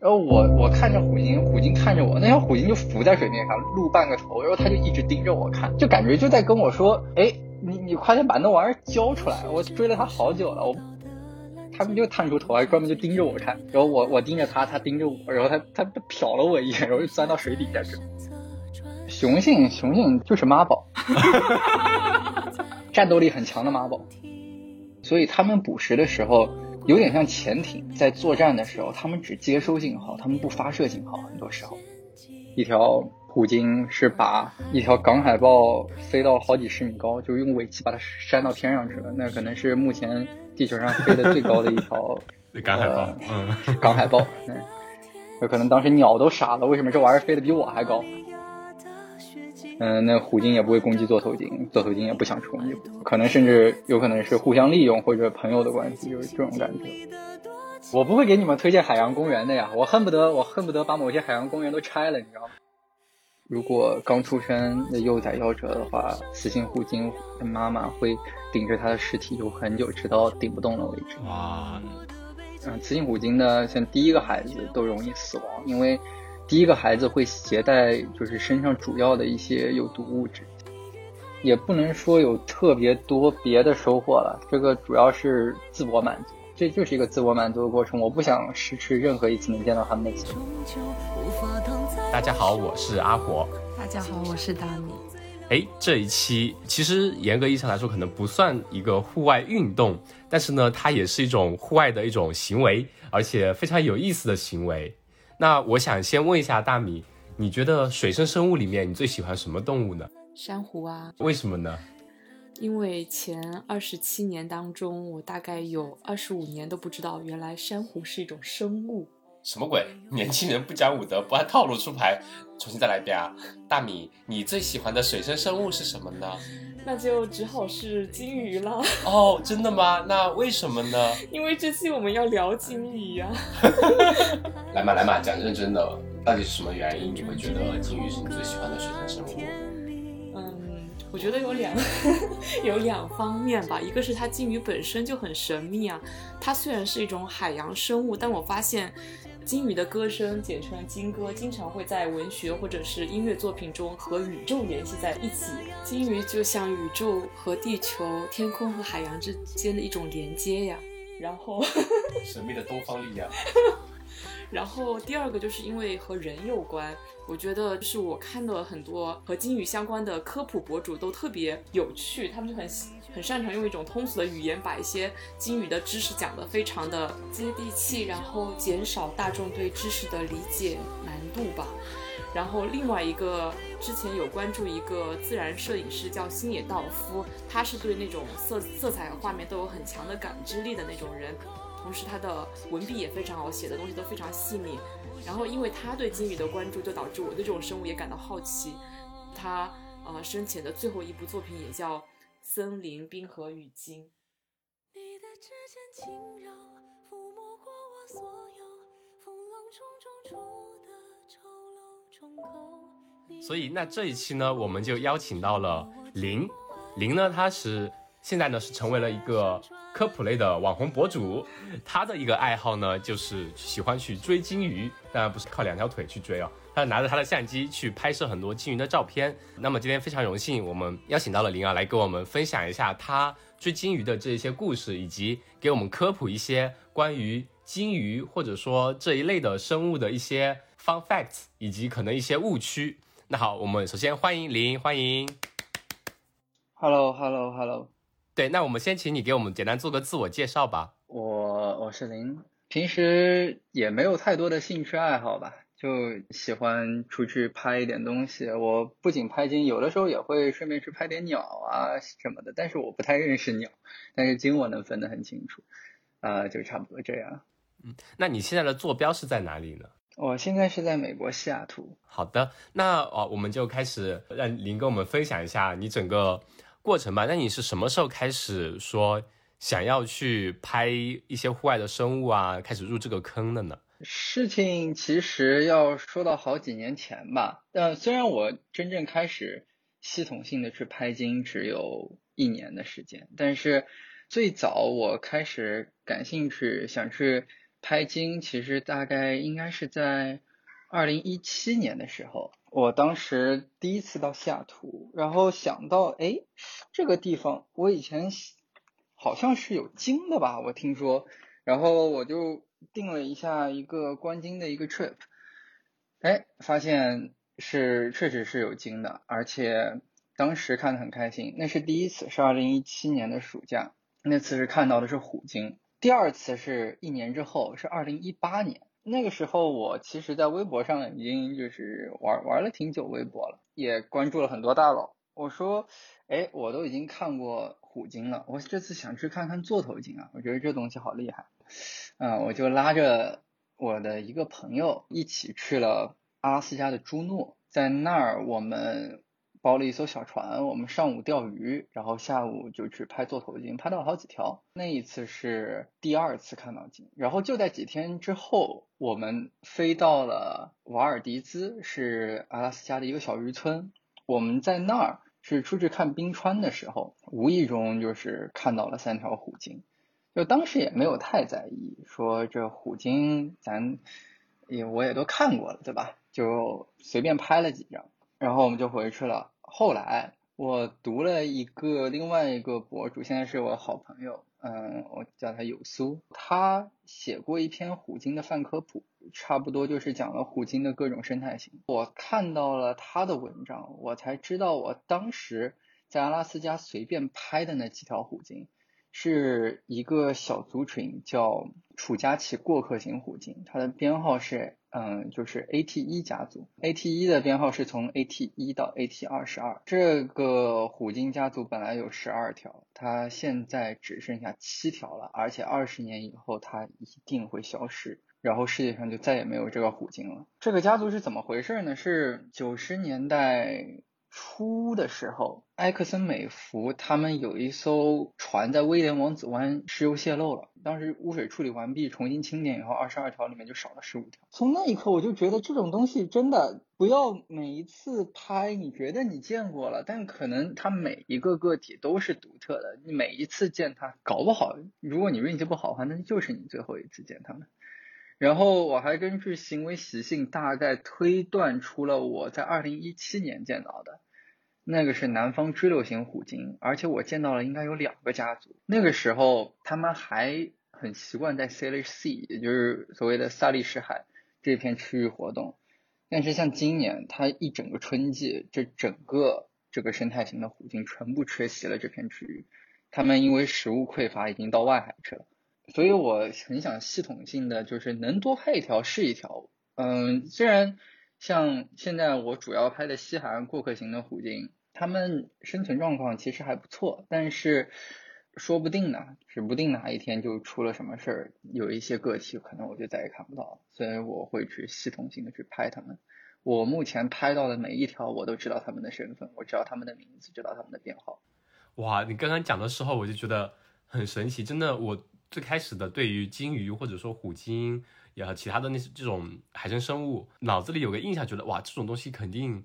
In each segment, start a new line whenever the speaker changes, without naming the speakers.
然后我我看着虎鲸，虎鲸看着我，那条虎鲸就浮在水面上露半个头，然后它就一直盯着我看，就感觉就在跟我说，哎，你你快点把那玩意儿交出来，我追了它好久了，我。他们就探出头来，专门就盯着我看，然后我我盯着他，他盯着我，然后他他瞟了我一眼，然后就钻到水底下去。雄性雄性就是妈宝，战斗力很强的妈宝，所以他们捕食的时候有点像潜艇在作战的时候，他们只接收信号，他们不发射信号。很多时候，一条虎鲸是把一条港海豹飞到好几十米高，就用尾鳍把它扇到天上去了。那可能是目前。地球上飞得最高的一条
港海豹，嗯，
港海豹，嗯，有可能当时鸟都傻了，为什么这玩意儿飞得比我还高？嗯，那虎鲸也不会攻击座头鲸，座头鲸也不想去攻击，可能甚至有可能是互相利用或者朋友的关系，就是这种感觉。我不会给你们推荐海洋公园的呀，我恨不得我恨不得把某些海洋公园都拆了，你知道吗？如果刚出生的幼崽夭折的话，雌性虎鲸的妈妈会顶着它的尸体游很久，直到顶不动了为止。
哇，
嗯，雌性虎鲸呢，像第一个孩子都容易死亡，因为第一个孩子会携带就是身上主要的一些有毒物质，也不能说有特别多别的收获了，这个主要是自我满足。这就是一个自我满足的过程，我不想失去任何一次能见到他们的机会。
大家好，我是阿火。
大家好，我是大米。
哎，这一期其实严格意义上来说，可能不算一个户外运动，但是呢，它也是一种户外的一种行为，而且非常有意思的行为。那我想先问一下大米，你觉得水生生物里面你最喜欢什么动物呢？
珊瑚啊。
为什么呢？
因为前二十七年当中，我大概有二十五年都不知道，原来珊瑚是一种生物。
什么鬼？年轻人不讲武德，不按套路出牌，重新再来一遍啊！大米，你最喜欢的水生生物是什么呢？
那就只好是金鱼了。
哦，真的吗？那为什么呢？
因为这期我们要聊金鱼呀。
来嘛来嘛，讲认真的，到底是什么原因你会觉得金鱼是你最喜欢的水生生物？
我觉得有两 有两方面吧，一个是它鲸鱼本身就很神秘啊，它虽然是一种海洋生物，但我发现鲸鱼的歌声，简称鲸歌，经常会在文学或者是音乐作品中和宇宙联系在一起。鲸鱼就像宇宙和地球、天空和海洋之间的一种连接呀。然后，
神秘的东方力量。
然后第二个就是因为和人有关。我觉得就是我看到很多和金鱼相关的科普博主都特别有趣，他们就很很擅长用一种通俗的语言把一些金鱼的知识讲得非常的接地气，然后减少大众对知识的理解难度吧。然后另外一个之前有关注一个自然摄影师叫星野道夫，他是对那种色色彩和画面都有很强的感知力的那种人，同时他的文笔也非常好，写的东西都非常细腻。然后，因为他对金鱼的关注，就导致我对这种生物也感到好奇。他呃生前的最后一部作品也叫《森林冰河与鲸》。
所以，那这一期呢，我们就邀请到了林。林呢，他是现在呢是成为了一个。科普类的网红博主，他的一个爱好呢，就是喜欢去追金鱼，当然不是靠两条腿去追哦，他拿着他的相机去拍摄很多金鱼的照片。那么今天非常荣幸，我们邀请到了灵儿来跟我们分享一下他追金鱼的这一些故事，以及给我们科普一些关于金鱼或者说这一类的生物的一些 fun facts，以及可能一些误区。那好，我们首先欢迎林，欢迎。
Hello，Hello，Hello。
对，那我们先请你给我们简单做个自我介绍吧。
我我是林，平时也没有太多的兴趣爱好吧，就喜欢出去拍一点东西。我不仅拍鲸，有的时候也会顺便去拍点鸟啊什么的。但是我不太认识鸟，但是鲸我能分得很清楚，啊，就差不多这样。
嗯，那你现在的坐标是在哪里呢？
我现在是在美国西雅图。
好的，那哦，我们就开始让林跟我们分享一下你整个。过程吧，那你是什么时候开始说想要去拍一些户外的生物啊？开始入这个坑的呢？
事情其实要说到好几年前吧，但虽然我真正开始系统性的去拍鲸只有一年的时间，但是最早我开始感兴趣想去拍鲸，其实大概应该是在二零一七年的时候，我当时第一次到西雅图，然后想到，哎，这个地方我以前好像是有鲸的吧，我听说，然后我就定了一下一个观鲸的一个 trip，哎，发现是确实是有鲸的，而且当时看的很开心，那是第一次，是二零一七年的暑假，那次是看到的是虎鲸。第二次是一年之后，是二零一八年。那个时候，我其实在微博上已经就是玩玩了挺久微博了，也关注了很多大佬。我说，哎，我都已经看过虎鲸了，我这次想去看看座头鲸啊，我觉得这东西好厉害。嗯，我就拉着我的一个朋友一起去了阿拉斯加的朱诺，在那儿我们。包了一艘小船，我们上午钓鱼，然后下午就去拍座头鲸，拍到了好几条。那一次是第二次看到鲸，然后就在几天之后，我们飞到了瓦尔迪兹，是阿拉斯加的一个小渔村。我们在那儿是出去看冰川的时候，无意中就是看到了三条虎鲸，就当时也没有太在意，说这虎鲸咱也我也都看过了，对吧？就随便拍了几张。然后我们就回去了。后来我读了一个另外一个博主，现在是我好朋友，嗯，我叫他有苏，他写过一篇虎鲸的泛科普，差不多就是讲了虎鲸的各种生态型。我看到了他的文章，我才知道我当时在阿拉斯加随便拍的那几条虎鲸。是一个小族群，叫楚家奇过客型虎鲸，它的编号是嗯，就是 AT 一家族，AT 一的编号是从 AT 一到 AT 二十二。这个虎鲸家族本来有十二条，它现在只剩下七条了，而且二十年以后它一定会消失，然后世界上就再也没有这个虎鲸了。这个家族是怎么回事呢？是九十年代。初的时候，埃克森美孚他们有一艘船在威廉王子湾石油泄漏了，当时污水处理完毕，重新清点以后，二十二条里面就少了十五条。从那一刻，我就觉得这种东西真的不要每一次拍，你觉得你见过了，但可能它每一个个体都是独特的，你每一次见它，搞不好如果你运气不好的话，那就是你最后一次见它们。然后我还根据行为习性大概推断出了我在二零一七年见到的，那个是南方支流型虎鲸，而且我见到了应该有两个家族。那个时候他们还很习惯在 Salish Sea，也就是所谓的萨利什海这片区域活动。但是像今年，它一整个春季，这整个这个生态型的虎鲸全部缺席了这片区域，它们因为食物匮乏已经到外海去了。所以我很想系统性的，就是能多拍一条是一条。嗯，虽然像现在我主要拍的西海岸过客型的虎鲸，它们生存状况其实还不错，但是说不定呢，指不定哪一天就出了什么事儿，有一些个体可能我就再也看不到。所以我会去系统性的去拍它们。我目前拍到的每一条，我都知道它们的身份，我知道它们的名字，知道它们的编号。
哇，你刚刚讲的时候，我就觉得很神奇，真的我。最开始的对于鲸鱼或者说虎鲸，也和其他的那些这种海生生物，脑子里有个印象，觉得哇，这种东西肯定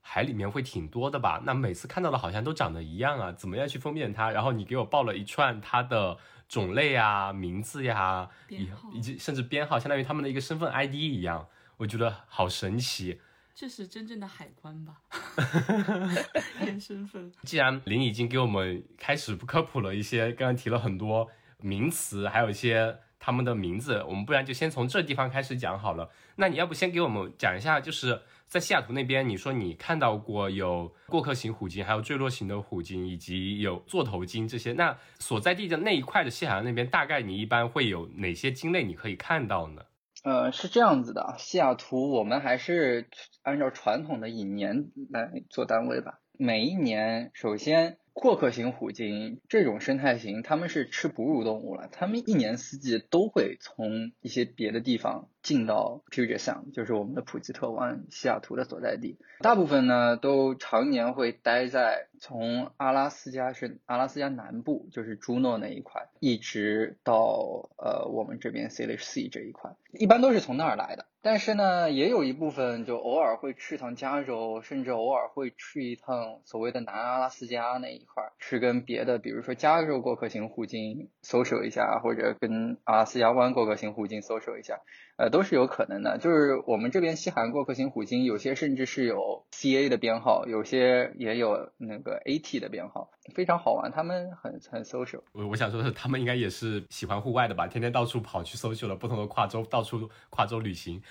海里面会挺多的吧？那每次看到的好像都长得一样啊，怎么样去分辨它？然后你给我报了一串它的种类啊、名字呀，以以及甚至编号，相当于他们的一个身份 ID 一样，我觉得好神奇。
这是真正的海关吧？验身份。
既然林已经给我们开始科普了一些，刚刚提了很多。名词还有一些他们的名字，我们不然就先从这地方开始讲好了。那你要不先给我们讲一下，就是在西雅图那边，你说你看到过有过客型虎鲸，还有坠落型的虎鲸，以及有座头鲸这些。那所在地的那一块的西海岸那边，大概你一般会有哪些鲸类你可以看到呢？
呃，是这样子的，西雅图我们还是按照传统的以年来做单位吧。每一年，首先。阔克型虎鲸这种生态型，它们是吃哺乳动物了，它们一年四季都会从一些别的地方进到 Puget Sound，就是我们的普吉特湾西雅图的所在地。大部分呢都常年会待在从阿拉斯加是阿拉斯加南部，就是朱诺那一块，一直到呃我们这边 Salish Sea 这一块，一般都是从那儿来的。但是呢，也有一部分就偶尔会去趟加州，甚至偶尔会去一趟所谓的南阿拉斯加那一块，去跟别的，比如说加州过客型虎鲸 social 一下，或者跟阿拉斯加湾过客型虎鲸 social 一下，呃，都是有可能的。就是我们这边西韩过客型虎鲸，有些甚至是有 CA 的编号，有些也有那个 AT 的编号，非常好玩。他们很很 social。
我我想说的是，他们应该也是喜欢户外的吧？天天到处跑去 social 了，不同的跨州，到处跨州旅行。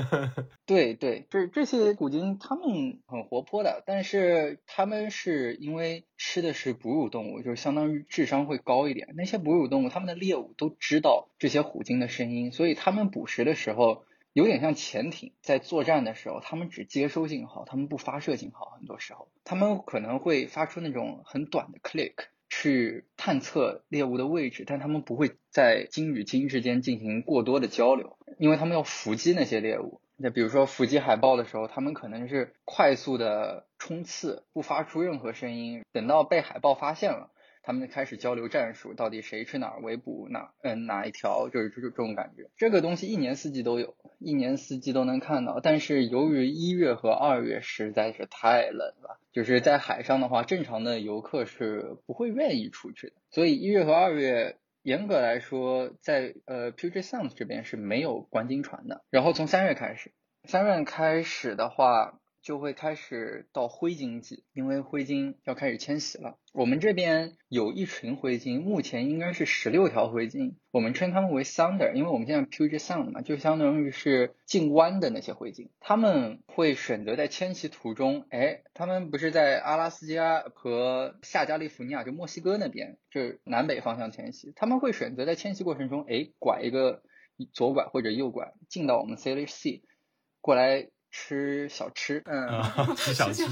对对，这这些虎鲸他们很活泼的，但是他们是因为吃的是哺乳动物，就是相当于智商会高一点。那些哺乳动物，他们的猎物都知道这些虎鲸的声音，所以他们捕食的时候有点像潜艇在作战的时候，他们只接收信号，他们不发射信号。很多时候，他们可能会发出那种很短的 click 去探测猎物的位置，但他们不会在鲸与鲸之间进行过多的交流。因为他们要伏击那些猎物，那比如说伏击海豹的时候，他们可能是快速的冲刺，不发出任何声音，等到被海豹发现了，他们就开始交流战术，到底谁去哪儿围捕哪嗯哪一条，就是这种这种感觉。这个东西一年四季都有，一年四季都能看到，但是由于一月和二月实在是太冷了，就是在海上的话，正常的游客是不会愿意出去的，所以一月和二月。严格来说，在呃 Puget Sound 这边是没有观鲸船的。然后从三月开始，三月开始的话。就会开始到灰鲸季，因为灰鲸要开始迁徙了。我们这边有一群灰鲸，目前应该是十六条灰鲸，我们称它们为 Sounder，因为我们现在 Puget Sound 嘛，就相当于是近湾的那些灰鲸。他们会选择在迁徙途中，哎，他们不是在阿拉斯加和下加利福尼亚，就墨西哥那边，就是南北方向迁徙。他们会选择在迁徙过程中，哎，拐一个左拐或者右拐，进到我们 Salish Sea 过来。吃小吃，
嗯，吃小吃，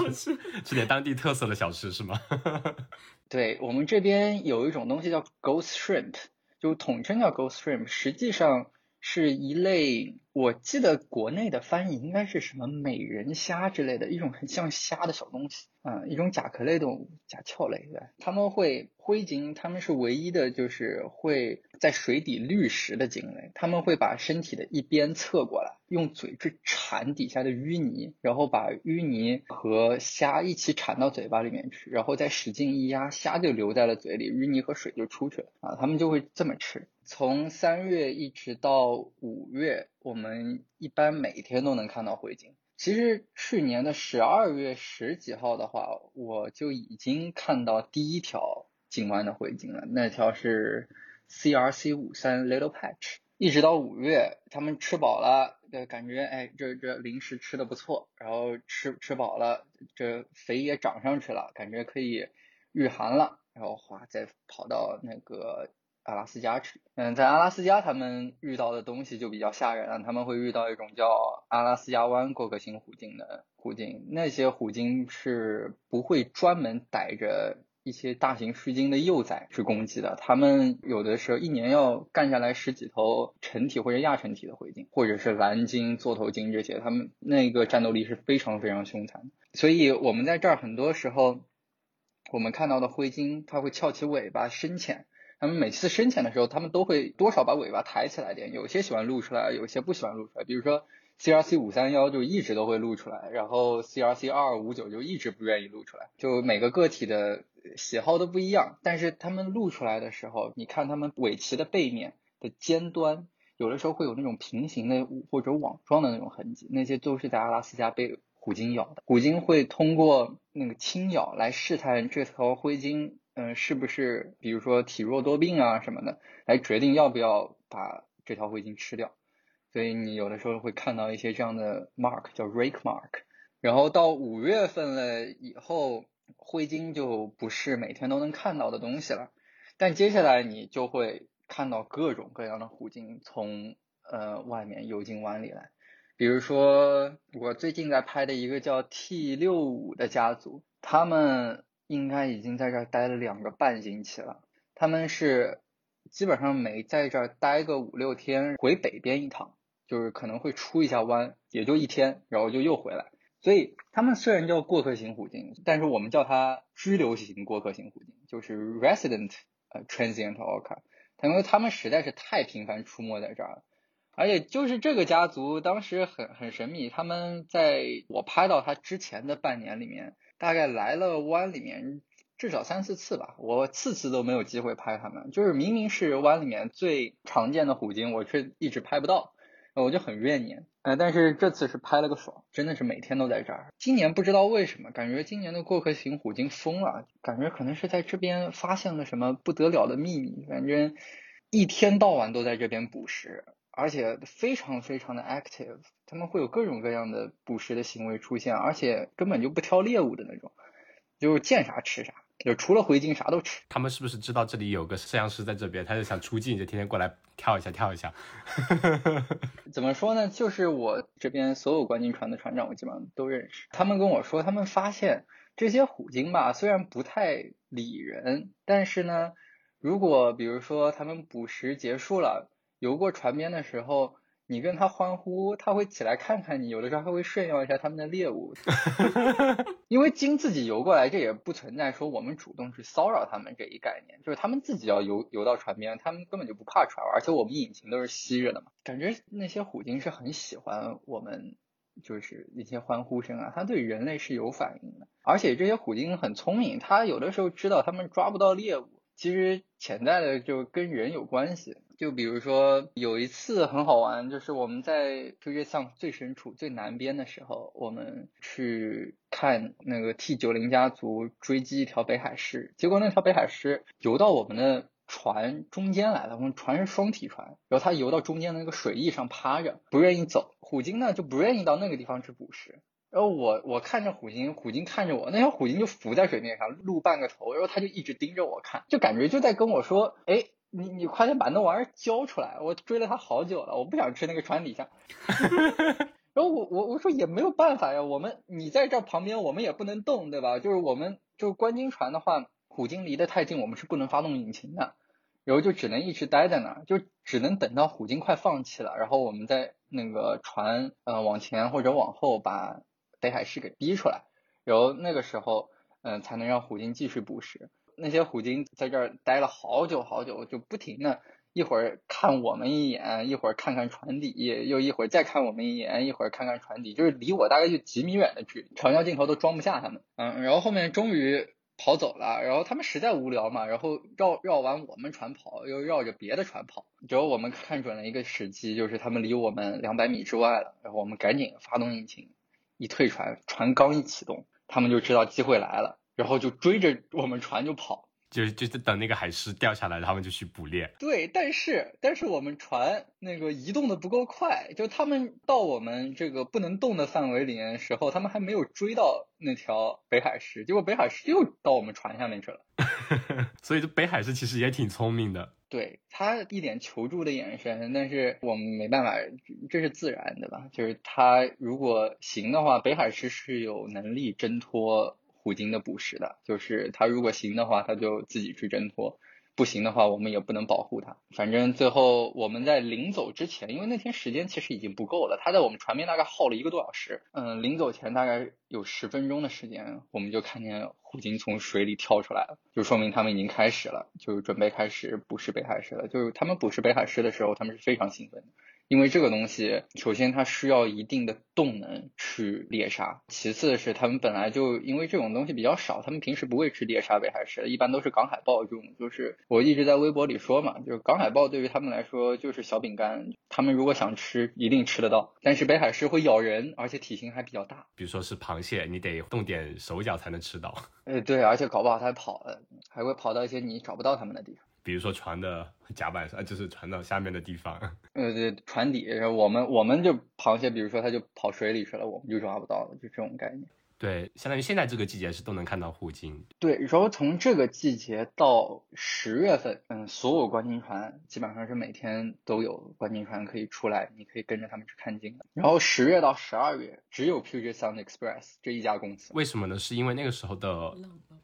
吃点当地特色的小吃是吗？
对我们这边有一种东西叫 ghost shrimp，就统称叫 ghost shrimp，实际上是一类，我记得国内的翻译应该是什么美人虾之类的一种很像虾的小东西。嗯，一种甲壳类动物，甲壳类对，他们会灰鲸，他们是唯一的，就是会在水底滤食的鲸类。他们会把身体的一边侧过来，用嘴去铲底下的淤泥，然后把淤泥和虾一起铲到嘴巴里面去，然后再使劲一压，虾就留在了嘴里，淤泥和水就出去了啊。他们就会这么吃。从三月一直到五月，我们一般每天都能看到灰鲸。其实去年的十二月十几号的话，我就已经看到第一条近湾的灰鲸了。那条是 CRC 五三 Little Patch。一直到五月，他们吃饱了，感觉哎，这这零食吃的不错，然后吃吃饱了，这肥也长上去了，感觉可以御寒了，然后哗，再跑到那个。阿拉斯加去，嗯，在阿拉斯加他们遇到的东西就比较吓人了。他们会遇到一种叫阿拉斯加湾过客型虎鲸的虎鲸，那些虎鲸是不会专门逮着一些大型须鲸的幼崽去攻击的。他们有的时候一年要干下来十几头成体或者亚成体的灰鲸，或者是蓝鲸、座头鲸这些，他们那个战斗力是非常非常凶残。所以我们在这儿很多时候，我们看到的灰鲸，它会翘起尾巴深潜。他们每次深潜的时候，他们都会多少把尾巴抬起来点，有些喜欢露出来，有些不喜欢露出来。比如说 CRC 五三幺就一直都会露出来，然后 CRC 二二五九就一直不愿意露出来。就每个个体的喜好都不一样，但是他们露出来的时候，你看他们尾鳍的背面的尖端，有的时候会有那种平行的或者网状的那种痕迹，那些都是在阿拉斯加被虎鲸咬的。虎鲸会通过那个轻咬来试探这条灰鲸。嗯，是不是比如说体弱多病啊什么的，来决定要不要把这条灰鲸吃掉？所以你有的时候会看到一些这样的 mark，叫 rake mark。然后到五月份了以后，灰鲸就不是每天都能看到的东西了。但接下来你就会看到各种各样的虎鲸从呃外面游进湾里来。比如说我最近在拍的一个叫 T 六五的家族，他们。应该已经在这儿待了两个半星期了。他们是基本上每在这儿待个五六天，回北边一趟，就是可能会出一下湾，也就一天，然后就又回来。所以他们虽然叫过客型虎鲸，但是我们叫它居留型过客型虎鲸，就是 resident 呃 transient orca，因为他们实在是太频繁出没在这儿了。而且就是这个家族当时很很神秘，他们在我拍到他之前的半年里面，大概来了湾里面至少三四次吧，我次次都没有机会拍他们，就是明明是湾里面最常见的虎鲸，我却一直拍不到，我就很怨念。呃，但是这次是拍了个爽，真的是每天都在这儿。今年不知道为什么，感觉今年的过客型虎鲸疯了，感觉可能是在这边发现了什么不得了的秘密，反正一天到晚都在这边捕食。而且非常非常的 active，他们会有各种各样的捕食的行为出现，而且根本就不挑猎物的那种，就是见啥吃啥，就除了回鲸啥都吃。
他们是不是知道这里有个摄像师在这边，他就想出镜，就天天过来跳一下跳一下？
怎么说呢？就是我这边所有观鲸船的船长，我基本上都认识。他们跟我说，他们发现这些虎鲸吧，虽然不太理人，但是呢，如果比如说他们捕食结束了。游过船边的时候，你跟他欢呼，他会起来看看你，有的时候还会炫耀一下他们的猎物。因为鲸自己游过来，这也不存在说我们主动去骚扰他们这一概念，就是他们自己要游游到船边，他们根本就不怕船，而且我们引擎都是吸着的嘛。感觉那些虎鲸是很喜欢我们，就是一些欢呼声啊，它对人类是有反应的。而且这些虎鲸很聪明，它有的时候知道他们抓不到猎物，其实潜在的就跟人有关系。就比如说有一次很好玩，就是我们在就月巷最深处最南边的时候，我们去看那个 T 九零家族追击一条北海狮，结果那条北海狮游到我们的船中间来了，我们船是双体船，然后它游到中间的那个水翼上趴着，不愿意走。虎鲸呢就不愿意到那个地方去捕食，然后我我看着虎鲸，虎鲸看着我，那条虎鲸就浮在水面上露半个头，然后它就一直盯着我看，就感觉就在跟我说，哎。你你快点把那玩意儿交出来！我追了它好久了，我不想吃那个船底下。然后我我我说也没有办法呀，我们你在这旁边，我们也不能动，对吧？就是我们就是观鲸船的话，虎鲸离得太近，我们是不能发动引擎的，然后就只能一直待在那儿，就只能等到虎鲸快放弃了，然后我们在那个船呃往前或者往后把北海狮给逼出来，然后那个时候嗯才能让虎鲸继续捕食。那些虎鲸在这儿待了好久好久，就不停的，一会儿看我们一眼，一会儿看看船底，又一会儿再看我们一眼，一会儿看看船底，就是离我大概就几米远的距离，长焦镜头都装不下他们。嗯，然后后面终于跑走了，然后他们实在无聊嘛，然后绕绕完我们船跑，又绕着别的船跑，只有我们看准了一个时机，就是他们离我们两百米之外了，然后我们赶紧发动引擎，一退船，船刚一启动，他们就知道机会来了。然后就追着我们船就跑，
就就是等那个海狮掉下来，他们就去捕猎。
对，但是但是我们船那个移动的不够快，就他们到我们这个不能动的范围里面的时候，他们还没有追到那条北海狮，结果北海狮又到我们船下面去了。
所以这北海狮其实也挺聪明的，
对他一点求助的眼神，但是我们没办法，这是自然的吧？就是他如果行的话，北海狮是有能力挣脱。虎鲸的捕食的，就是它如果行的话，它就自己去挣脱；不行的话，我们也不能保护它。反正最后我们在临走之前，因为那天时间其实已经不够了，它在我们船边大概耗了一个多小时。嗯，临走前大概有十分钟的时间，我们就看见虎鲸从水里跳出来了，就说明他们已经开始了，就准备开始捕食北海狮了。就是他们捕食北海狮的时候，他们是非常兴奋。因为这个东西，首先它需要一定的动能去猎杀，其次是他们本来就因为这种东西比较少，他们平时不会去猎杀北海狮，一般都是港海豹这种。就是我一直在微博里说嘛，就是港海豹对于他们来说就是小饼干，他们如果想吃一定吃得到，但是北海狮会咬人，而且体型还比较大。
比如说是螃蟹，你得动点手脚才能吃到。
哎，对，而且搞不好它还跑了，还会跑到一些你找不到它们的地方。
比如说船的甲板上，就是船到下面的地方。
呃，对，船底，我们我们就螃蟹，比如说它就跑水里去了，我们就抓不到了，就这种概念。
对，相当于现在这个季节是都能看到护鲸。
对，然后从这个季节到十月份，嗯，所有观鲸船基本上是每天都有观鲸船可以出来，你可以跟着他们去看鲸的。然后十月到十二月，只有 Puget Sound Express 这一家公司。
为什么呢？是因为那个时候的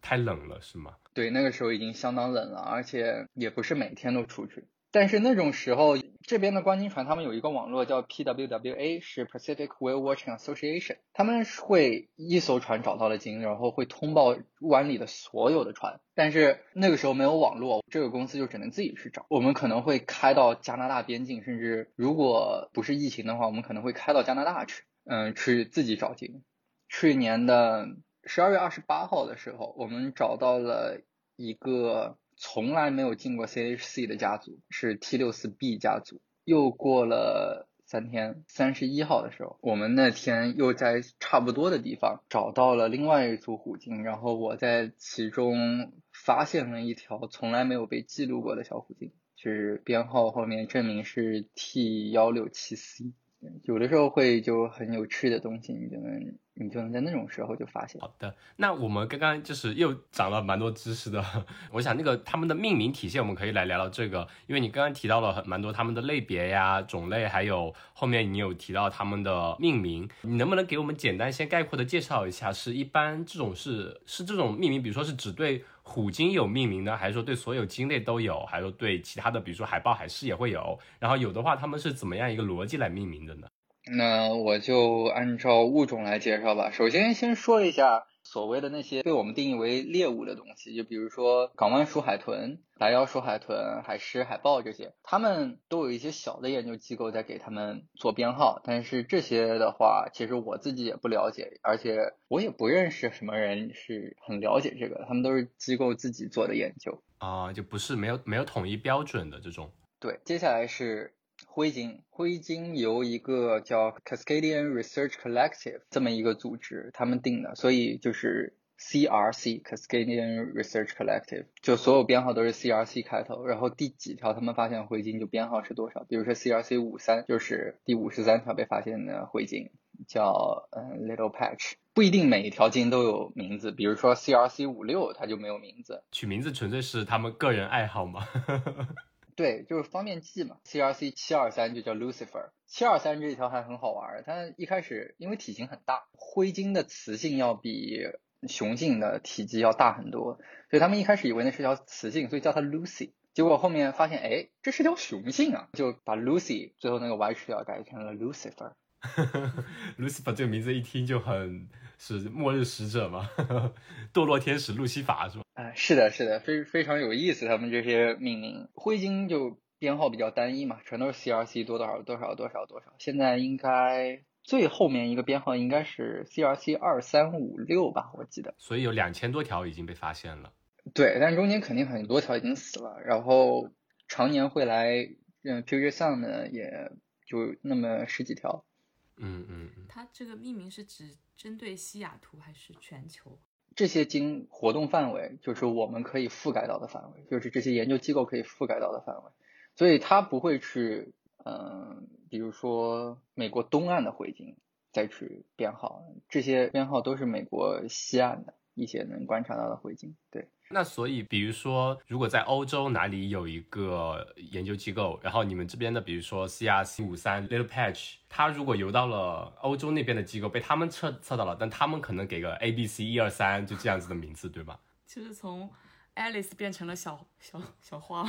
太冷了，是吗？
对，那个时候已经相当冷了，而且也不是每天都出去。但是那种时候这边的观鲸船，他们有一个网络叫 PWWA，是 Pacific Whale Watching Association，他们会一艘船找到了鲸，然后会通报湾里的所有的船。但是那个时候没有网络，这个公司就只能自己去找。我们可能会开到加拿大边境，甚至如果不是疫情的话，我们可能会开到加拿大去，嗯，去自己找鲸。去年的十二月二十八号的时候，我们找到了一个。从来没有进过 CHC 的家族是 T 六四 B 家族。又过了三天，三十一号的时候，我们那天又在差不多的地方找到了另外一组虎鲸，然后我在其中发现了一条从来没有被记录过的小虎鲸，是编号后面证明是 T 幺六七 C。有的时候会就很有趣的东西，你就能你就能在那种时候就发现。
好的，那我们刚刚就是又长了蛮多知识的。我想那个他们的命名体系，我们可以来聊聊这个，因为你刚刚提到了很蛮多他们的类别呀、种类，还有后面你有提到他们的命名，你能不能给我们简单先概括的介绍一下？是一般这种是是这种命名，比如说是只对虎鲸有命名呢，还是说对所有鲸类都有，还是说对其他的，比如说海豹、海狮也会有？然后有的话，他们是怎么样一个逻辑来命名的呢？
那我就按照物种来介绍吧。首先，先说一下所谓的那些被我们定义为猎物的东西，就比如说港湾鼠海豚、白腰鼠海豚、海狮、海豹这些，他们都有一些小的研究机构在给他们做编号。但是这些的话，其实我自己也不了解，而且我也不认识什么人是很了解这个，他们都是机构自己做的研究
啊，就不是没有没有统一标准的这种。
对，接下来是。灰鲸，灰鲸由一个叫 Cascadian Research Collective 这么一个组织他们定的，所以就是 CRC Cascadian Research Collective，就所有编号都是 CRC 开头，然后第几条他们发现灰鲸就编号是多少，比如说 CRC 五三就是第五十三条被发现的灰鲸，叫嗯 Little Patch，不一定每一条鲸都有名字，比如说 CRC 五六它就没有名字，
取名字纯粹是他们个人爱好吗？
对，就是方便记嘛。CRC 七二三就叫 Lucifer，七二三这一条还很好玩。它一开始因为体型很大，灰鲸的雌性要比雄性的体积要大很多，所以他们一开始以为那是条雌性，所以叫它 Lucy。结果后面发现，哎，这是条雄性啊，就把 Lucy 最后那个 Y 去掉，改成了 Lucifer。
Lucifer 这个名字一听就很是末日使者吗，堕落天使路西法是吧？
哎，是的，是的，非非常有意思。他们这些命名，灰鲸就编号比较单一嘛，全都是 CRC 多多少多少多少多少。现在应该最后面一个编号应该是 CRC 二三五六吧，我记得。
所以有两千多条已经被发现了。
对，但中间肯定很多条已经死了。然后常年会来嗯 Puget Sound 呢，也就那么十几条。
嗯嗯嗯。
它这个命名是指针对西雅图还是全球？
这些经活动范围就是我们可以覆盖到的范围，就是这些研究机构可以覆盖到的范围，所以它不会去，嗯，比如说美国东岸的回金再去编号，这些编号都是美国西岸的一些能观察到的灰鲸，对。
那所以，比如说，如果在欧洲哪里有一个研究机构，然后你们这边的，比如说 CRC 五三 Little Patch，它如果游到了欧洲那边的机构，被他们测测到了，但他们可能给个 A B C 一二三就这样子的名字，对吧？
就是从 Alice 变成了小小小花。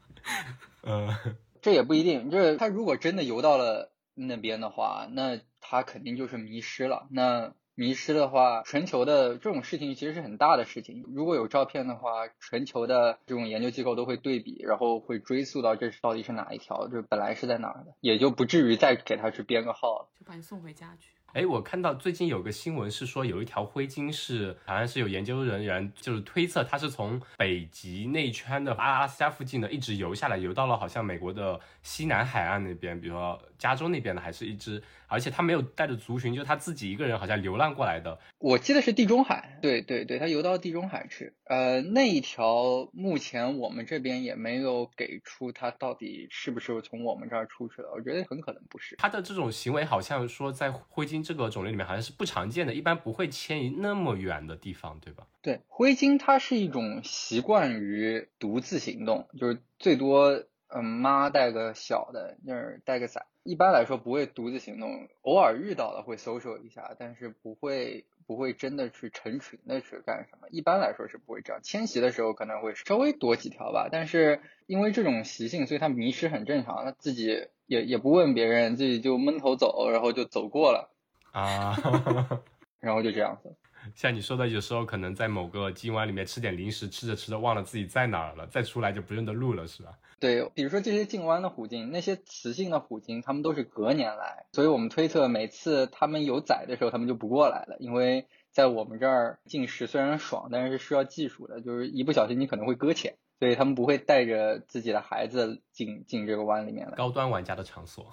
嗯，
这也不一定，就是他如果真的游到了那边的话，那他肯定就是迷失了。那迷失的话，全球的这种事情其实是很大的事情。如果有照片的话，全球的这种研究机构都会对比，然后会追溯到这是到底是哪一条，就本来是在哪儿的，也就不至于再给他去编个号了，
就把你送回家去。
哎，我看到最近有个新闻是说，有一条灰鲸是好像是有研究人员就是推测它是从北极内圈的阿拉斯加附近的一直游下来，游到了好像美国的西南海岸那边，比如说加州那边的，还是一只，而且他没有带着族群，就他自己一个人好像流浪过来的。
我记得是地中海，对对对，他游到地中海去。呃，那一条目前我们这边也没有给出它到底是不是从我们这儿出去的，我觉得很可能不是。
他的这种行为好像说在灰鲸。这个种类里面好像是不常见的，一般不会迁移那么远的地方，对吧？
对，灰鲸它是一种习惯于独自行动，就是最多嗯，妈带个小的，就是带个崽。一般来说不会独自行动，偶尔遇到了会 social 一下，但是不会不会真的去成群的去干什么。一般来说是不会这样。迁徙的时候可能会稍微多几条吧，但是因为这种习性，所以它迷失很正常。它自己也也不问别人，自己就闷头走，然后就走过了
啊，
然后就这样子。
像你说的，有时候可能在某个金湾里面吃点零食，吃着吃着忘了自己在哪儿了，再出来就不认得路了，是吧？
对，比如说这些进湾的虎鲸，那些雌性的虎鲸，它们都是隔年来，所以我们推测每次它们有崽的时候，它们就不过来了，因为在我们这儿进食虽然爽，但是是需要技术的，就是一不小心你可能会搁浅，所以他们不会带着自己的孩子进进这个湾里面来。
高端玩家的场所，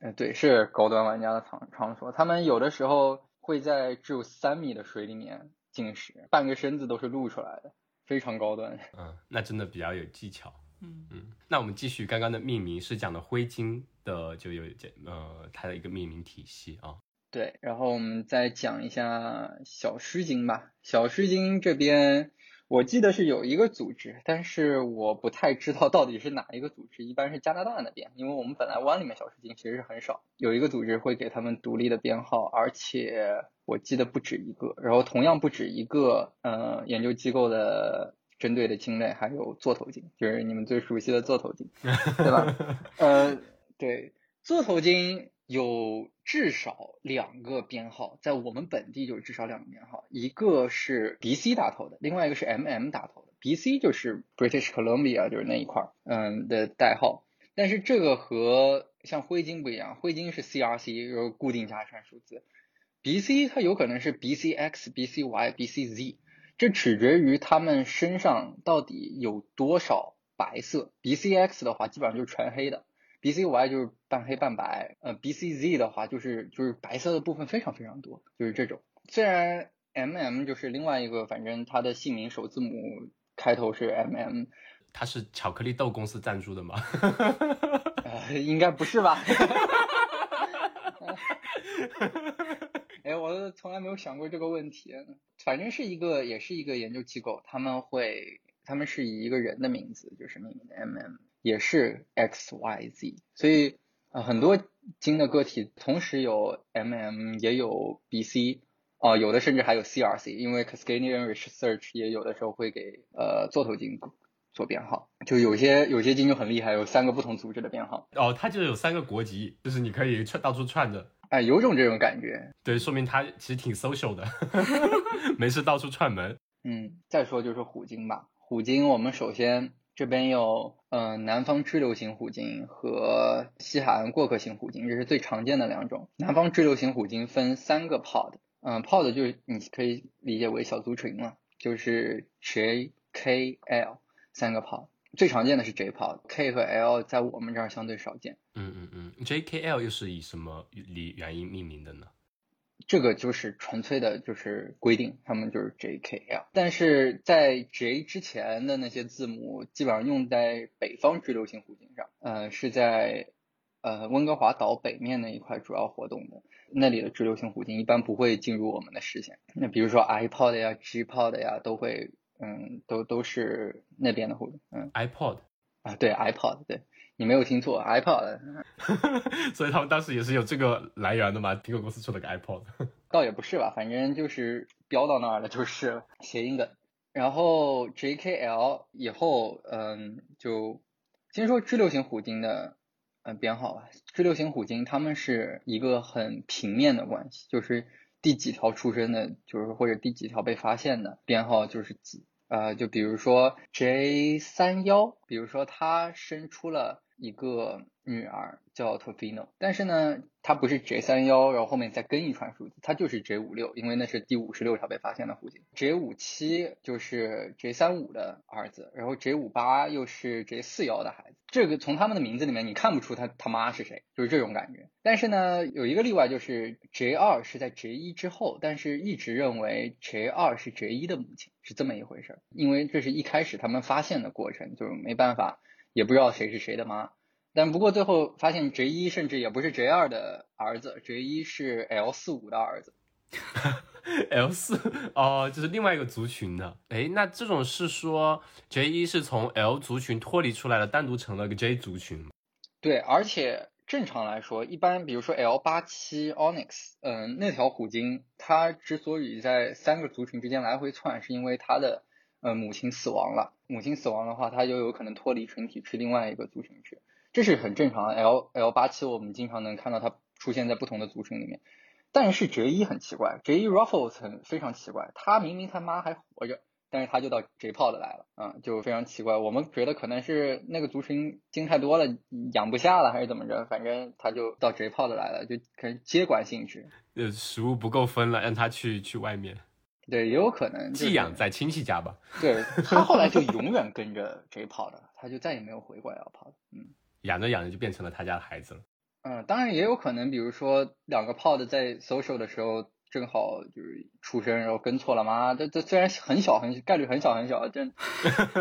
哎，对，是高端玩家的场场所，他们有的时候。会在只有三米的水里面进食，半个身子都是露出来的，非常高端。
嗯，那真的比较有技巧。嗯嗯，那我们继续刚刚的命名是讲的灰鲸的，就有这呃它的一个命名体系啊。
对，然后我们再讲一下小狮鲸吧，小狮鲸这边。我记得是有一个组织，但是我不太知道到底是哪一个组织。一般是加拿大那边，因为我们本来湾里面小须鲸其实是很少。有一个组织会给他们独立的编号，而且我记得不止一个。然后同样不止一个，呃，研究机构的针对的鲸类还有座头鲸，就是你们最熟悉的座头鲸，对吧？呃，对，座头鲸。有至少两个编号，在我们本地就是至少两个编号，一个是 B C 打头的，另外一个是 M M 打头的。B C 就是 British Columbia，就是那一块儿，嗯的代号。但是这个和像灰鲸不一样，灰鲸是 C R C，就是固定加权数字。B C 它有可能是 B C X、B C Y、B C Z，这取决于它们身上到底有多少白色。B C X 的话，基本上就是全黑的。B C Y 就是半黑半白，呃，B C Z 的话就是就是白色的部分非常非常多，就是这种。虽然 M M 就是另外一个，反正它的姓名首字母开头是 M M，
它是巧克力豆公司赞助的吗？
呃，应该不是吧？哎，我从来没有想过这个问题。反正是一个，也是一个研究机构，他们会，他们是以一个人的名字就是命名的 M M。也是 X Y Z，所以啊很多鲸的个体同时有 M M 也有 B C，啊有的甚至还有 C R C，因为 Cascadian Research 也有的时候会给呃座头鲸做编号，就有些有些鲸就很厉害，有三个不同组织的编号。
哦，它就有三个国籍，就是你可以串到处串着。
哎，有种这种感觉。
对，说明它其实挺 social 的，没事到处串门。
嗯，再说就是虎鲸吧，虎鲸我们首先。这边有，嗯，南方支流型虎鲸和西海岸过客型虎鲸，这是最常见的两种。南方支流型虎鲸分三个 pod，嗯，pod 就是你可以理解为小族群嘛，就是 J、K、L 三个 pod，最常见的是 J pod，K 和 L 在我们这儿相对少见。
嗯嗯嗯，J、K、L 又是以什么理原因命名的呢？
这个就是纯粹的，就是规定，他们就是 J K L。但是在 J 之前的那些字母，基本上用在北方直流型虎鲸上，呃，是在呃温哥华岛北面那一块主要活动的，那里的直流型虎鲸一般不会进入我们的视线。那比如说 iPod 呀、G Pod 呀，都会，嗯，都都是那边的虎鲸。嗯
，iPod
啊，对 iPod，对。你没有听错，iPod，
所以他们当时也是有这个来源的嘛？苹果公司出了个 iPod，
倒也不是吧，反正就是标到那儿了，就是谐音梗。然后 JKL 以后，嗯，就先说支流型虎鲸的嗯编号吧。支流型虎鲸它们是一个很平面的关系，就是第几条出生的，就是或者第几条被发现的编号就是几。呃，就比如说 J 三幺，比如说它生出了。一个女儿叫 Tofino，但是呢，它不是 J 三幺，然后后面再跟一串数字，它就是 J 五六，因为那是第五十六条被发现的虎鲸。J 五七就是 J 三五的儿子，然后 J 五八又是 J 四幺的孩子。这个从他们的名字里面你看不出他他妈是谁，就是这种感觉。但是呢，有一个例外，就是 J 二是在 J 一之后，但是一直认为 J 二是 J 一的母亲，是这么一回事。因为这是一开始他们发现的过程，就是没办法。也不知道谁是谁的妈，但不过最后发现 J 一甚至也不是 J 二的儿子，J 一是 L 四五的儿子。
L 四哦，就是另外一个族群的。哎，那这种是说 J 一是从 L 族群脱离出来了，单独成了个 J 族群吗？
对，而且正常来说，一般比如说 L 八七 Onyx，嗯，那条虎鲸它之所以在三个族群之间来回窜，是因为它的呃母亲死亡了。母亲死亡的话，它就有可能脱离群体去另外一个族群去，这是很正常的。L L 八七我们经常能看到它出现在不同的族群里面。但是 J 一很奇怪，J 一 Ruffles 很非常奇怪，他明明他妈还活着，但是他就到 J Pod 来了，啊，就非常奇怪。我们觉得可能是那个族群精太多了，养不下了还是怎么着，反正他就到 J Pod 来了，就可能接管性质。
呃，食物不够分了，让他去去外面。
对，也有可能
寄养在亲戚家吧。
对他后来就永远跟着 J 跑的他就再也没有回过来要跑的。嗯，
养着养着就变成了他家的孩子了。
嗯，当然也有可能，比如说两个 pod 在 social 的时候正好就是出生，然后跟错了妈。这这虽然很小很概率很小很小，真，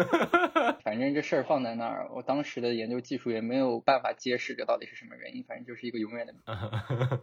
反正这事儿放在那儿，我当时的研究技术也没有办法揭示这到底是什么原因，反正就是一个永远的。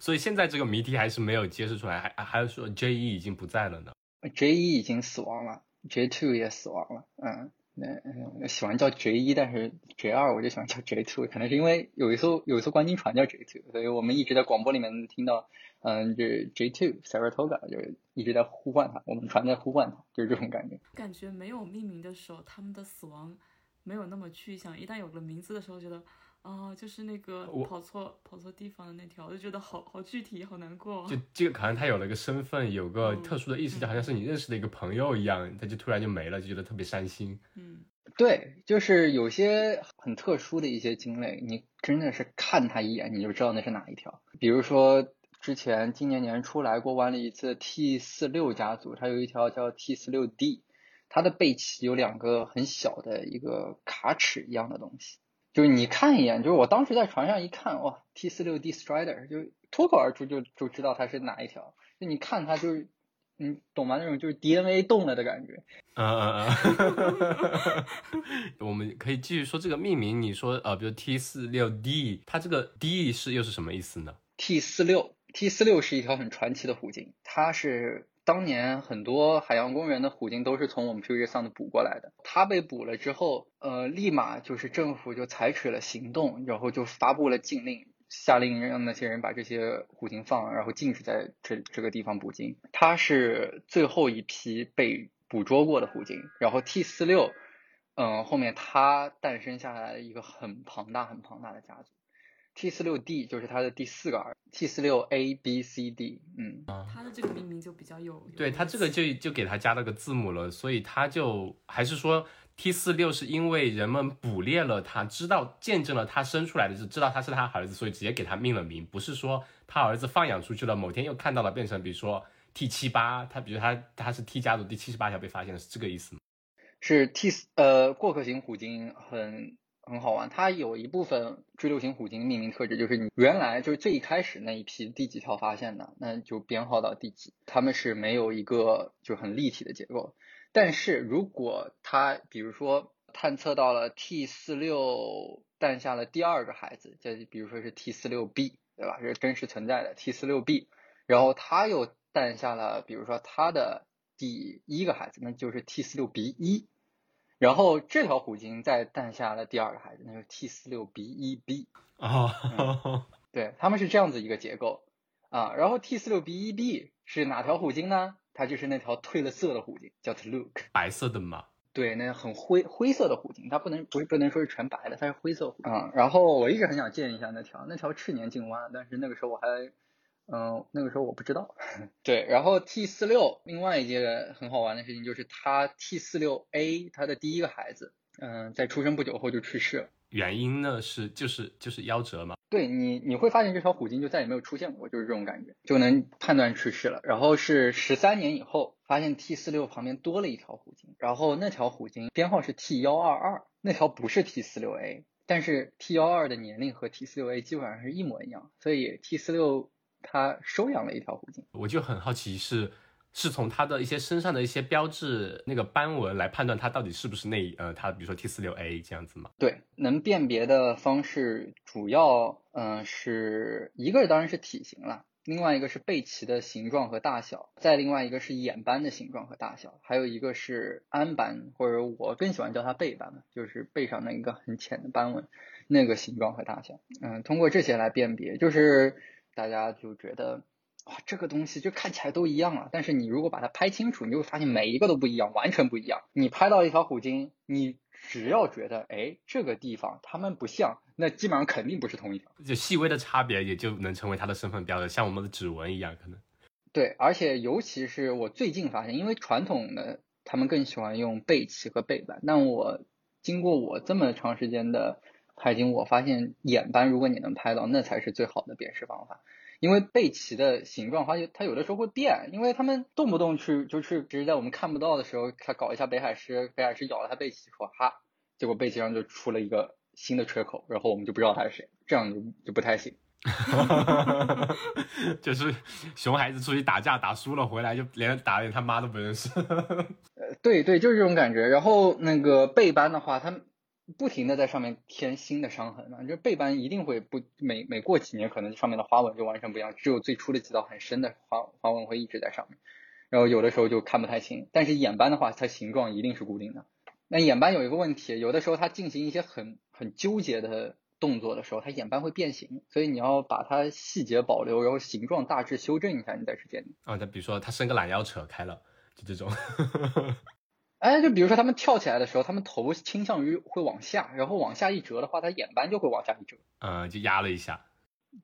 所以现在这个谜题还是没有揭示出来，还还是说 J 一已经不在了呢
？J 一已经死亡了，J two 也死亡了，嗯。那喜欢叫 J 一，但是 J 二我就喜欢叫 J two，可能是因为有一艘有一艘观鲸船叫 J two，所以我们一直在广播里面听到，嗯，这 J two Saratoga 就是一直在呼唤它，我们船在呼唤它，就是这种感觉。
感觉没有命名的时候，他们的死亡没有那么具象，一旦有了名字的时候，觉得。哦，就是那个跑错跑错地方的那条，我就觉得好好具体，好难过。
就这个可能他有了个身份，有个特殊的意思，就好像是你认识的一个朋友一样，他就突然就没了，就觉得特别伤心。
嗯，
对，就是有些很特殊的一些鲸类，你真的是看它一眼你就知道那是哪一条。比如说之前今年年初来过玩了一次 T 四六家族，它有一条叫 T 四六 D，它的背鳍有两个很小的一个卡尺一样的东西。就是你看一眼，就是我当时在船上一看，哇，T 四六 D Strider 就脱口而出就就知道它是哪一条。就你看它就是，你懂吗？那种就是 DNA 动了的感觉。
嗯嗯嗯。我们可以继续说这个命名。你说呃，比如 T 四六 D，它这个 D 是又是什么意思呢
？T 四六 T 四六是一条很传奇的虎鲸，它是。当年很多海洋公园的虎鲸都是从我们 Puget Sound 捕过来的。它被捕了之后，呃，立马就是政府就采取了行动，然后就发布了禁令，下令让那些人把这些虎鲸放，然后禁止在这这个地方捕鲸。它是最后一批被捕捉过的虎鲸。然后 T 四六，嗯，后面它诞生下来了一个很庞大、很庞大的家族。T 四六 D 就是它的第四个儿，T 四六 A B C D，嗯，
它的这个命名就比较有，
对它这个就就给它加了个字母了，所以它就还是说 T 四六是因为人们捕猎了它，知道见证了它生出来的，就知道它是他儿子，所以直接给它命了名，不是说他儿子放养出去了，某天又看到了变成，比如说 T 七八，他比如他他是 T 家族第七十八条被发现，是这个意思吗？
是 T 呃过客型虎鲸很。很好玩，它有一部分追流型虎鲸命名特质，就是你原来就是最一开始那一批第几条发现的，那就编号到第几。它们是没有一个就很立体的结构，但是如果它比如说探测到了 T 四六诞下了第二个孩子，就比如说是 T 四六 B，对吧？是真实存在的 T 四六 B，然后它又诞下了，比如说它的第一个孩子，那就是 T 四六 B 一。然后这条虎鲸再诞下了第二个孩子，那就是 T 四六 B 一 B
啊，
对，他们是这样子一个结构啊。然后 T 四六 B 一 B 是哪条虎鲸呢？它就是那条褪了色的虎鲸，叫 Tluke，
白色的嘛？
对，那很灰灰色的虎鲸，它不能不是不能说是全白的，它是灰色虎啊。然后我一直很想见一下那条那条赤年进湾，但是那个时候我还。嗯，那个时候我不知道。对，然后 T 四六另外一件很好玩的事情就是他 T 四六 A 他的第一个孩子，嗯，在出生不久后就去世了。
原因呢是就是就是夭折嘛。
对你你会发现这条虎鲸就再也没有出现过，就是这种感觉，就能判断去世了。然后是十三年以后发现 T 四六旁边多了一条虎鲸，然后那条虎鲸编号是 T 幺二二，那条不是 T 四六 A，但是 T 幺二的年龄和 T 四六 A 基本上是一模一样，所以 T 四六。他收养了一条虎鲸，
我就很好奇，是是从它的一些身上的一些标志那个斑纹来判断它到底是不是那呃，它比如说 T 四六 A 这样子吗？
对，能辨别的方式主要嗯是一个当然是体型了，另外一个是背鳍的形状和大小，再另外一个是眼斑的形状和大小，还有一个是鞍斑，或者我更喜欢叫它背斑，就是背上那一个很浅的斑纹，那个形状和大小。嗯，通过这些来辨别，就是大家就觉得哇，这个东西就看起来都一样了，但是你如果把它拍清楚，你就会发现每一个都不一样，完全不一样。你拍到一条虎鲸，你只要觉得哎这个地方它们不像。那基本上肯定不是同一条，
就细微的差别也就能成为它的身份标志，像我们的指纹一样，可能。
对，而且尤其是我最近发现，因为传统的他们更喜欢用背鳍和背板，但我经过我这么长时间的海景，我发现眼斑如果你能拍到，那才是最好的辨识方法。因为背鳍的形状，它有它有的时候会变，因为他们动不动去就是只是在我们看不到的时候，他搞一下北海狮，北海狮咬了它背鳍，说哈，结果背鳍上就出了一个。新的缺口，然后我们就不知道他是谁，这样就就不太行。
就是熊孩子出去打架打输了回来，就连打连他妈都不认识。
呃，对对，就是这种感觉。然后那个背斑的话，它不停的在上面添新的伤痕嘛，就背斑一定会不每每过几年，可能上面的花纹就完全不一样，只有最初的几道很深的花花纹会一直在上面，然后有的时候就看不太清。但是眼斑的话，它形状一定是固定的。那眼斑有一个问题，有的时候它进行一些很很纠结的动作的时候，它眼斑会变形，所以你要把它细节保留，然后形状大致修正一下，你再去鉴定。
啊，那比如说它伸个懒腰扯开了，就这种。
哎，就比如说他们跳起来的时候，他们头倾向于会往下，然后往下一折的话，他眼斑就会往下一折。
嗯，就压了一下。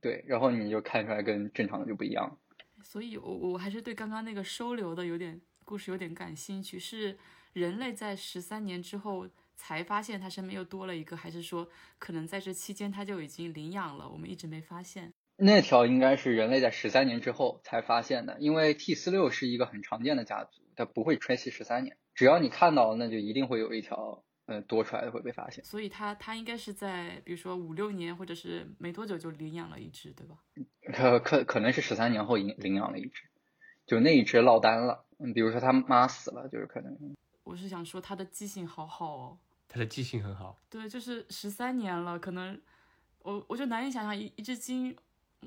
对，然后你就看出来跟正常的就不一样。
所以我我还是对刚刚那个收留的有点故事有点感兴趣，是。人类在十三年之后才发现他身边又多了一个，还是说可能在这期间他就已经领养了，我们一直没发现？
那条应该是人类在十三年之后才发现的，因为 T 四六是一个很常见的家族，它不会吹息十三年，只要你看到了，那就一定会有一条，呃，多出来的会被发现。
所以它它应该是在比如说五六年或者是没多久就领养了一只，对吧？
可可可能是十三年后领领养了一只，就那一只落单了，嗯，比如说他妈死了，就是可能。
我是想说，他的记性好好哦。
他的记性很好。
对，就是十三年了，可能我我就难以想象一一只鲸，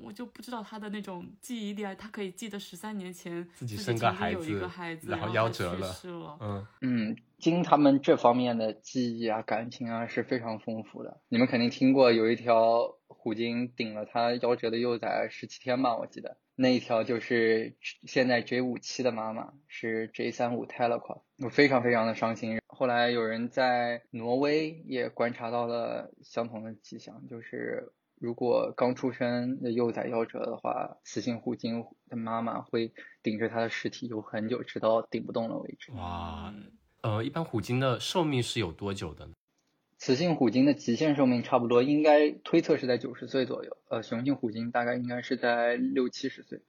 我就不知道他的那种记忆力啊，他可以记得十三年前
自己生个
孩子，然
后夭折了。嗯
嗯，鲸他们这方面的记忆啊、感情啊是非常丰富的。你们肯定听过有一条虎鲸顶了它夭折的幼崽十七天吧？我记得。那一条就是现在 J 五七的妈妈是 J 三五 t e l e q u a 我非常非常的伤心。后来有人在挪威也观察到了相同的迹象，就是如果刚出生的幼崽夭折的话，雌性虎鲸的妈妈会顶着它的尸体游很久，直到顶不动了为止。
哇，呃，一般虎鲸的寿命是有多久的呢？
雌性虎鲸的极限寿命差不多应该推测是在九十岁左右，呃，雄性虎鲸大概应该是在六七十岁。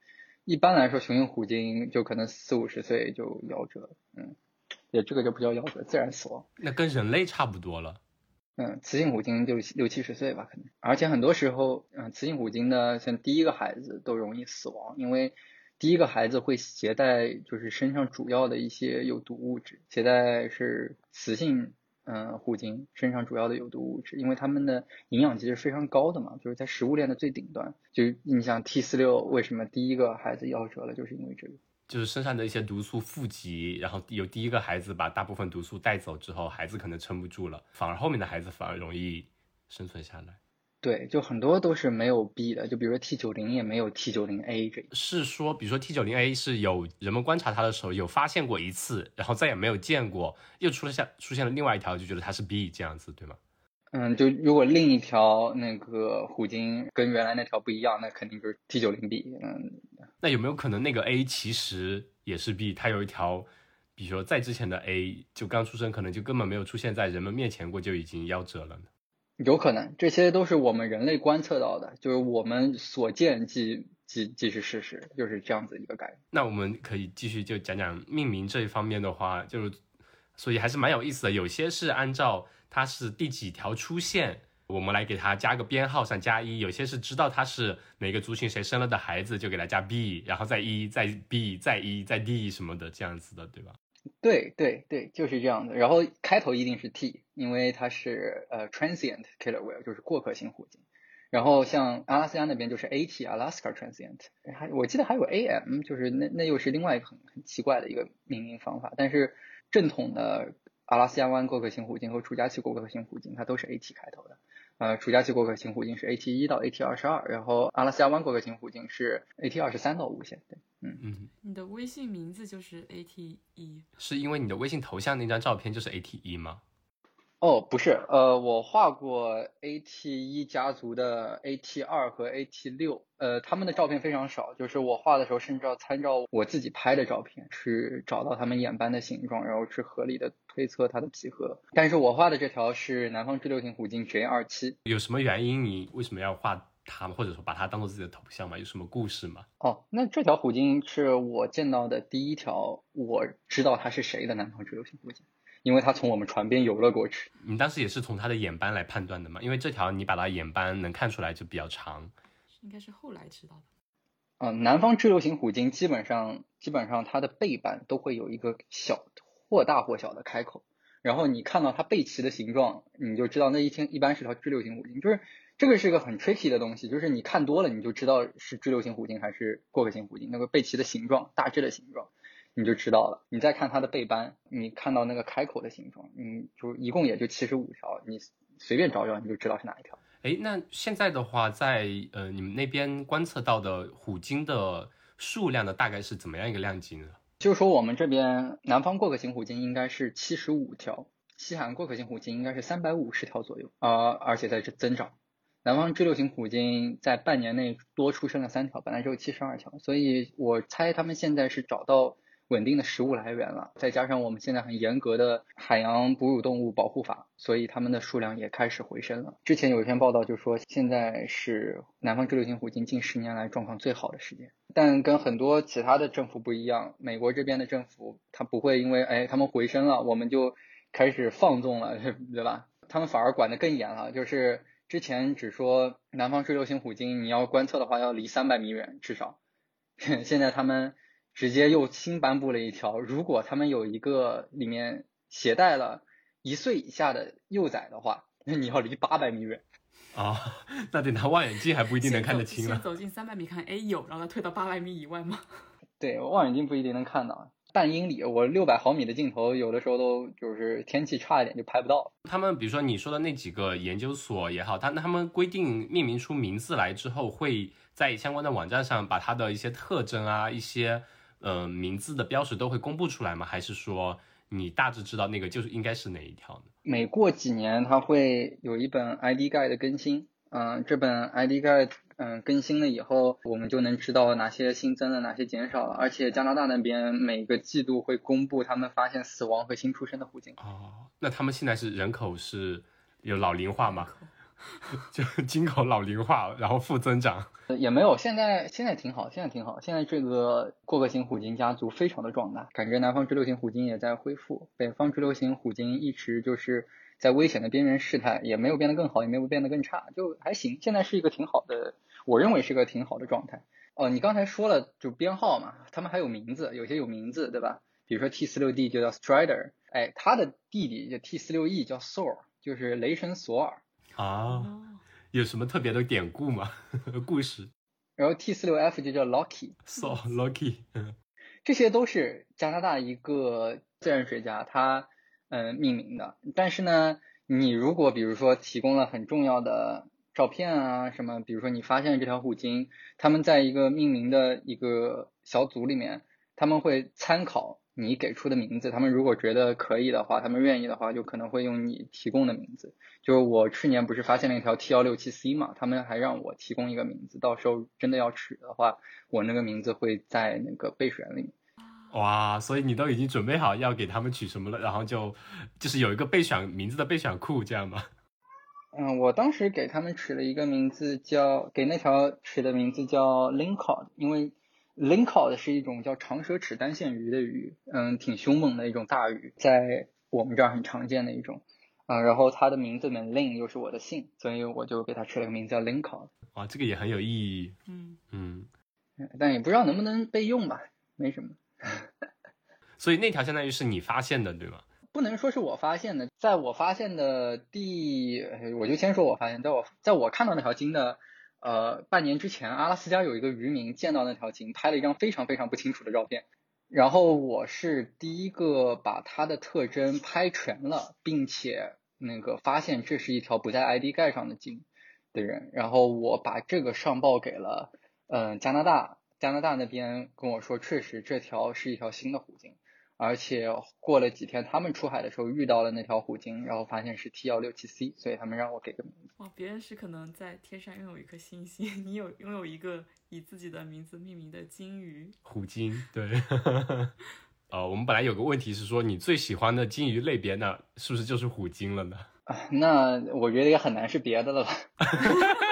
一般来说，雄性虎鲸就可能四五十岁就夭折，嗯，也这个就不叫夭折，自然死亡。
那跟人类差不多了。
嗯，雌性虎鲸就六七十岁吧，可能。而且很多时候，嗯，雌性虎鲸的像第一个孩子都容易死亡，因为第一个孩子会携带就是身上主要的一些有毒物质，携带是雌性。嗯，虎鲸身上主要的有毒物质，因为它们的营养其实非常高的嘛，就是在食物链的最顶端。就你像 T 四六为什么第一个孩子夭折了，就是因为这个，
就是身上的一些毒素富集，然后有第一个孩子把大部分毒素带走之后，孩子可能撑不住了，反而后面的孩子反而容易生存下来。
对，就很多都是没有 B 的，就比如说 T 九零也没有 T 九零 A 这。
是说，比如说 T 九零 A 是有人们观察它的时候有发现过一次，然后再也没有见过，又出了下出现了另外一条，就觉得它是 B 这样子，对吗？
嗯，就如果另一条那个虎鲸跟原来那条不一样，那肯定就是 T 九零 B。嗯，
那有没有可能那个 A 其实也是 B？它有一条，比如说在之前的 A 就刚出生，可能就根本没有出现在人们面前过，就已经夭折了呢？
有可能，这些都是我们人类观测到的，就是我们所见即即即是事实，就是这样子一个概念。
那我们可以继续就讲讲命名这一方面的话，就是所以还是蛮有意思的。有些是按照它是第几条出现，我们来给它加个编号上加一；有些是知道它是哪个族群谁生了的孩子，就给它加 B，然后再一再 B 再一再 D 什么的这样子的，对吧？
对对对，就是这样的。然后开头一定是 T，因为它是呃 transient killer whale，就是过客性虎鲸。然后像阿拉斯加那边就是 AT Alaska Transient，还我记得还有 AM，就是那那又是另外一个很很奇怪的一个命名方法。但是正统的阿拉斯加湾过客型虎鲸和楚加旗过客型虎鲸，它都是 AT 开头的。呃，楚加旗过客型虎鲸是 AT 一到 AT 二十二，然后阿拉斯加湾过客型虎鲸是 AT 二十三到无限。对，嗯
嗯，
你的微信名字就是 AT 一，
是因为你的微信头像那张照片就是 AT 一吗？
哦，不是，呃，我画过 AT 一家族的 AT 二和 AT 六，呃，他们的照片非常少，就是我画的时候甚至要参照我自己拍的照片，去找到他们眼斑的形状，然后去合理的推测它的几何。但是我画的这条是南方支流型虎鲸 J 二七，
有什么原因？你为什么要画它，或者说把它当做自己的头像吗？有什么故事吗？
哦，那这条虎鲸是我见到的第一条，我知道它是谁的南方支流型虎鲸。因为它从我们船边游了过去，
你当时也是从它的眼斑来判断的吗？因为这条你把它眼斑能看出来就比较长，
应该是后来知道的。
嗯，南方支流型虎鲸基本上基本上它的背板都会有一个小或大或小的开口，然后你看到它背鳍的形状，你就知道那一天一般是条支流型虎鲸。就是这个是个很 tricky 的东西，就是你看多了你就知道是支流型虎鲸还是过客型虎鲸，那个背鳍的形状大致的形状。你就知道了。你再看它的背斑，你看到那个开口的形状，嗯，就一共也就七十五条，你随便找找你就知道是哪一条。
哎，那现在的话，在呃你们那边观测到的虎鲸的数量呢，大概是怎么样一个量级呢？
就是说我们这边南方过客型虎鲸应该是七十五条，西海岸过客型虎鲸应该是三百五十条左右，啊，而且在这增长。南方支流型虎鲸在半年内多出生了三条，本来只有七十二条，所以我猜他们现在是找到。稳定的食物来源了，再加上我们现在很严格的海洋哺乳动物保护法，所以它们的数量也开始回升了。之前有一篇报道就说，现在是南方支流型虎鲸近十年来状况最好的时间。但跟很多其他的政府不一样，美国这边的政府它不会因为哎它们回升了，我们就开始放纵了，对吧？他们反而管得更严了，就是之前只说南方支流型虎鲸你要观测的话要离三百米远至少，现在他们。直接又新颁布了一条，如果他们有一个里面携带了一岁以下的幼崽的话，那你要离八百米远
啊，那得拿望远镜还不一定能看得清
了。先走近三百米看，哎有，然后再退到八百米以外吗？
对，望远镜不一定能看到，半英里，我六百毫米的镜头有的时候都就是天气差一点就拍不到。
他们比如说你说的那几个研究所也好，他他们规定命名出名字来之后，会在相关的网站上把它的一些特征啊一些。呃，名字的标识都会公布出来吗？还是说你大致知道那个就是应该是哪一条呢？
每过几年，它会有一本 ID Guide 的更新。嗯，这本 ID Guide 嗯更新了以后，我们就能知道哪些新增了，哪些减少了。而且加拿大那边每个季度会公布他们发现死亡和新出生的户籍。
哦，那他们现在是人口是有老龄化吗？就金口老龄化，然后负增长，
也没有。现在现在挺好，现在挺好。现在这个过客型虎鲸家族非常的壮大，感觉南方支流型虎鲸也在恢复，北方支流型虎鲸一直就是在危险的边缘试探，也没有变得更好，也没有变得更差，就还行。现在是一个挺好的，我认为是个挺好的状态。哦，你刚才说了就编号嘛，他们还有名字，有些有名字，对吧？比如说 T 四六 D 就叫 Strider，哎，他的弟弟就 T 四六 E 叫 Sor，就是雷神索尔。
啊，有什么特别的典故吗？故事？
然后 T 四六 F 就叫
Lucky，so Lucky，
这些都是加拿大一个自然学家他嗯命名的。但是呢，你如果比如说提供了很重要的照片啊什么，比如说你发现了这条虎鲸，他们在一个命名的一个小组里面，他们会参考。你给出的名字，他们如果觉得可以的话，他们愿意的话，就可能会用你提供的名字。就是我去年不是发现了一条 T 幺六七 C 嘛，他们还让我提供一个名字，到时候真的要取的话，我那个名字会在那个备选里面。
哇，所以你都已经准备好要给他们取什么了，然后就就是有一个备选名字的备选库，这样吗？
嗯，我当时给他们取了一个名字，叫给那条取的名字叫 Lincoln，因为。Lincoln 是一种叫长舌齿单线鱼的鱼，嗯，挺凶猛的一种大鱼，在我们这儿很常见的一种，嗯，然后它的名字里面 Lin 又是我的姓，所以我就给它取了个名字叫 Lincoln。
哇，这个也很有意
义。
嗯嗯，
但也不知道能不能备用吧，没什么。
所以那条相当于是你发现的，对吗？
不能说是我发现的，在我发现的第，我就先说我发现，在我在我看到那条鲸的呃半年之前，阿拉斯加有一个渔民见到那条鲸，拍了一张非常非常不清楚的照片。然后我是第一个把它的特征拍全了，并且那个发现这是一条不在 ID 盖上的鲸的人。然后我把这个上报给了嗯加拿大，加拿大那边跟我说，确实这条是一条新的虎鲸。而且过了几天，他们出海的时候遇到了那条虎鲸，然后发现是 T 幺六七 C，所以他们让我给个名字。
哦，别人是可能在天上拥有一颗星星，你有拥有一个以自己的名字命名的鲸鱼。
虎鲸，对。呃，我们本来有个问题是说，你最喜欢的鲸鱼类别呢，是不是就是虎鲸了呢？
啊，那我觉得也很难是别的了吧。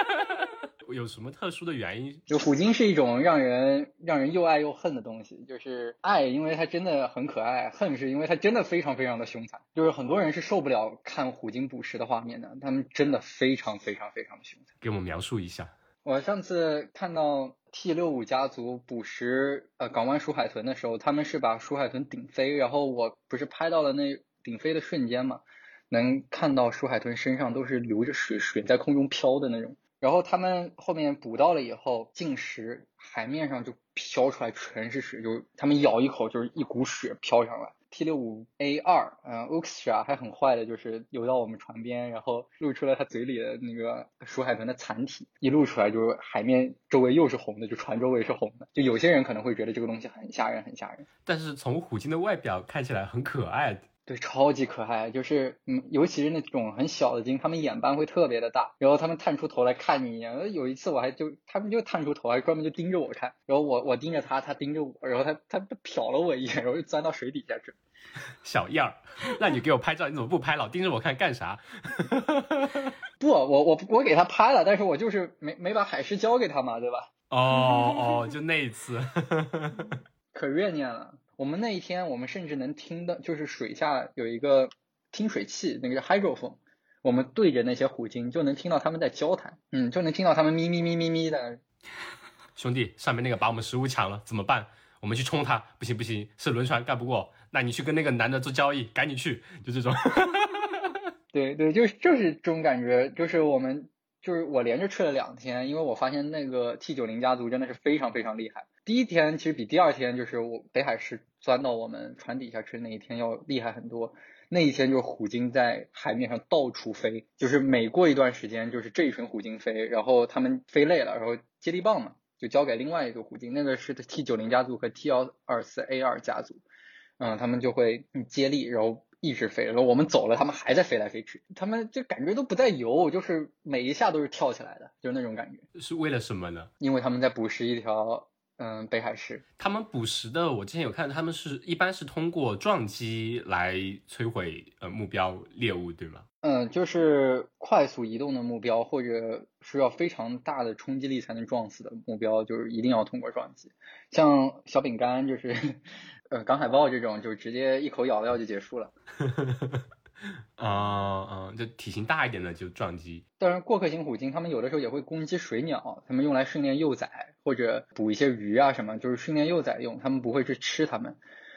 有什么特殊的原因？
就虎鲸是一种让人让人又爱又恨的东西，就是爱，因为它真的很可爱；恨是因为它真的非常非常的凶残。就是很多人是受不了看虎鲸捕食的画面的，他们真的非常非常非常的凶残。
给我们描述一下。
我上次看到 T 六五家族捕食呃港湾鼠海豚的时候，他们是把鼠海豚顶飞，然后我不是拍到了那顶飞的瞬间嘛，能看到鼠海豚身上都是流着水，水在空中飘的那种。然后他们后面捕到了以后进食，海面上就飘出来全是水，就他们咬一口就是一股血飘上来。T 六五 A 二，嗯 o x t r a 还很坏的，就是游到我们船边，然后露出了它嘴里的那个鼠海豚的残体，一露出来就是海面周围又是红的，就船周围是红的。就有些人可能会觉得这个东西很吓人，很吓人。
但是从虎鲸的外表看起来很可爱。
对，超级可爱，就是嗯，尤其是那种很小的鲸，它们眼斑会特别的大，然后它们探出头来看你一眼。有一次我还就，它们就探出头，来专门就盯着我看，然后我我盯着它，它盯着我，然后它它瞟了我一眼，然后就钻到水底下去。
小样儿，那你给我拍照，你怎么不拍老盯着我看干啥？
不，我我我给他拍了，但是我就是没没把海狮交给他嘛，对吧？
哦哦，就那一次，
可怨念了。我们那一天，我们甚至能听到，就是水下有一个听水器，那个叫 hydrophone，我们对着那些虎鲸，就能听到他们在交谈，嗯，就能听到他们咪咪咪咪咪的。
兄弟，上面那个把我们食物抢了，怎么办？我们去冲他？不行不行，是轮船干不过，那你去跟那个男的做交易，赶紧去，就这种。
对对，就是就是这种感觉，就是我们。就是我连着去了两天，因为我发现那个 T 九零家族真的是非常非常厉害。第一天其实比第二天，就是我北海市钻到我们船底下去那一天要厉害很多。那一天就是虎鲸在海面上到处飞，就是每过一段时间就是这一群虎鲸飞，然后他们飞累了，然后接力棒嘛就交给另外一个虎鲸，那个是 T 九零家族和 T 幺二四 A 二家族，嗯，他们就会接力，然后。一直飞，然后我们走了，他们还在飞来飞去，他们就感觉都不在游，就是每一下都是跳起来的，就是那种感觉。
是为了什么呢？
因为他们在捕食一条，嗯，北海市。
他们捕食的，我之前有看，他们是一般是通过撞击来摧毁呃目标猎物，对吗？
嗯，就是快速移动的目标，或者需要非常大的冲击力才能撞死的目标，就是一定要通过撞击。像小饼干，就是。呃，港海豹这种就直接一口咬掉就结束了。
啊啊，就体型大一点的就撞击。
当然，过客型虎鲸它们有的时候也会攻击水鸟，它们用来训练幼崽或者捕一些鱼啊什么，就是训练幼崽用。它们不会去吃它们，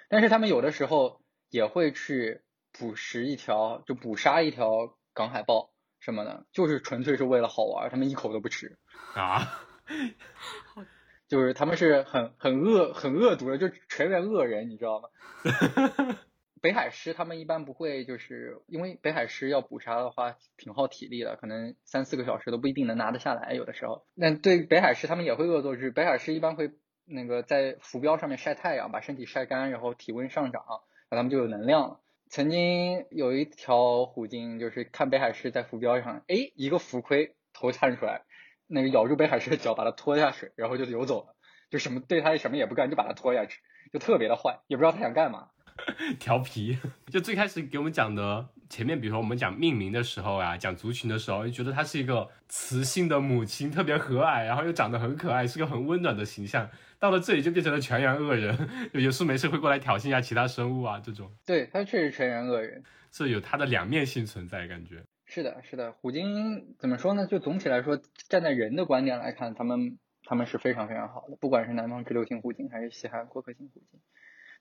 但是它们有的时候也会去捕食一条，就捕杀一条港海豹什么的，就是纯粹是为了好玩，它们一口都不吃
啊。
就是他们是很很恶很恶毒的，就全员恶人，你知道吗？北海狮他们一般不会，就是因为北海狮要捕杀的话挺耗体力的，可能三四个小时都不一定能拿得下来，有的时候。那对北海狮他们也会恶作剧，北海狮一般会那个在浮标上面晒太阳，把身体晒干，然后体温上涨，那他们就有能量了。曾经有一条虎鲸，就是看北海狮在浮标上，哎，一个浮盔头探出来。那个咬住北海狮的脚，把它拖下水，然后就游走了，就什么对它什么也不干，就把它拖下去，就特别的坏，也不知道它想干嘛。
调皮，就最开始给我们讲的前面，比如说我们讲命名的时候啊，讲族群的时候，就觉得它是一个雌性的母亲，特别和蔼，然后又长得很可爱，是个很温暖的形象。到了这里就变成了全员恶人，有事没事会过来挑衅一下其他生物啊，这种。
对，它确实全员恶人，
这有它的两面性存在，感觉。
是的，是的，虎鲸怎么说呢？就总体来说，站在人的观点来看，他们他们是非常非常好的，不管是南方直流型虎鲸还是西海岸阔客型虎鲸，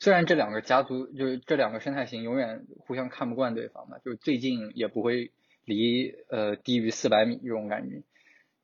虽然这两个家族就是这两个生态型永远互相看不惯对方嘛，就是最近也不会离呃低于四百米这种感觉，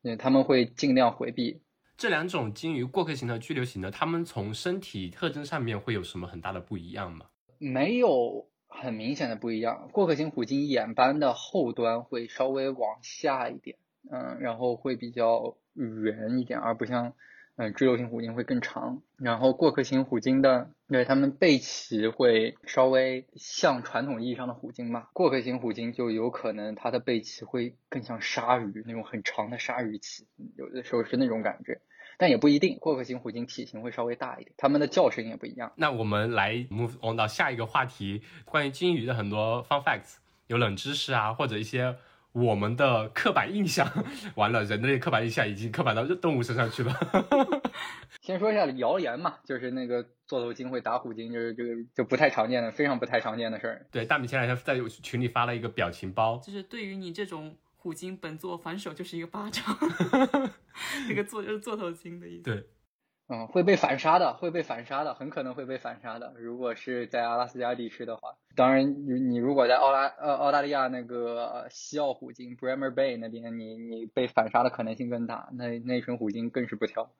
嗯，他们会尽量回避。
这两种鲸鱼，过客型和居留型的，它们从身体特征上面会有什么很大的不一样吗？
没有很明显的不一样。过客型虎鲸眼斑的后端会稍微往下一点，嗯，然后会比较圆一点，而不像。嗯，居留型虎鲸会更长，然后过客型虎鲸的，因为它们背鳍会稍微像传统意义上的虎鲸嘛。过客型虎鲸就有可能它的背鳍会更像鲨鱼那种很长的鲨鱼鳍，有的时候是那种感觉，但也不一定。过客型虎鲸体型会稍微大一点，它们的叫声也不一样。
那我们来 move on 到下一个话题，关于鲸鱼的很多 fun facts，有冷知识啊，或者一些。我们的刻板印象 完了，人类刻板印象已经刻板到动物身上去了。
先说一下谣言嘛，就是那个座头鲸会打虎鲸，就是这个就不太常见的，非常不太常见的事儿。
对，大米前两天在群里发了一个表情包，
就是对于你这种虎鲸，本座反手就是一个巴掌。那个座就是座头鲸的意思。
对。
嗯，会被反杀的，会被反杀的，很可能会被反杀的。如果是在阿拉斯加地区的话，当然你你如果在澳拉呃澳大利亚那个西澳虎鲸 Bremer Bay 那边，你你被反杀的可能性更大。那那群虎鲸更是不挑。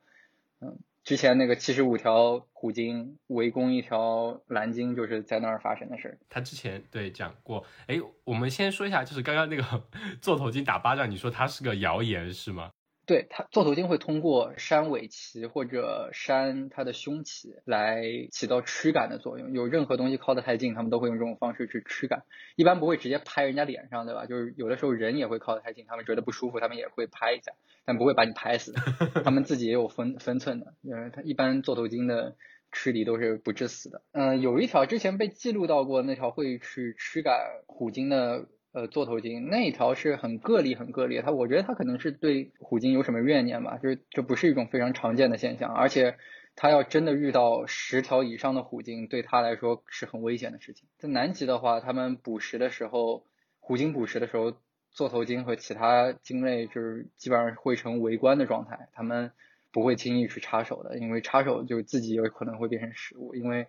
嗯，之前那个七十五条虎鲸围攻一条蓝鲸，就是在那儿发生的事儿。
他之前对讲过，哎，我们先说一下，就是刚刚那个 座头鲸打巴掌，你说它是个谣言是吗？
对它，座头鲸会通过扇尾鳍或者扇它的胸鳍来起到驱赶的作用。有任何东西靠得太近，它们都会用这种方式去驱赶。一般不会直接拍人家脸上，对吧？就是有的时候人也会靠得太近，他们觉得不舒服，他们也会拍一下，但不会把你拍死。他们自己也有分分寸的，因为它一般座头鲸的驱离都是不致死的。嗯，有一条之前被记录到过，那条会去驱赶虎鲸的。呃，座头鲸那一条是很个例，很个例。它我觉得它可能是对虎鲸有什么怨念吧，就是这不是一种非常常见的现象。而且它要真的遇到十条以上的虎鲸，对它来说是很危险的事情。在南极的话，他们捕食的时候，虎鲸捕食的时候，座头鲸和其他鲸类就是基本上会成围观的状态，他们不会轻易去插手的，因为插手就自己有可能会变成食物，因为。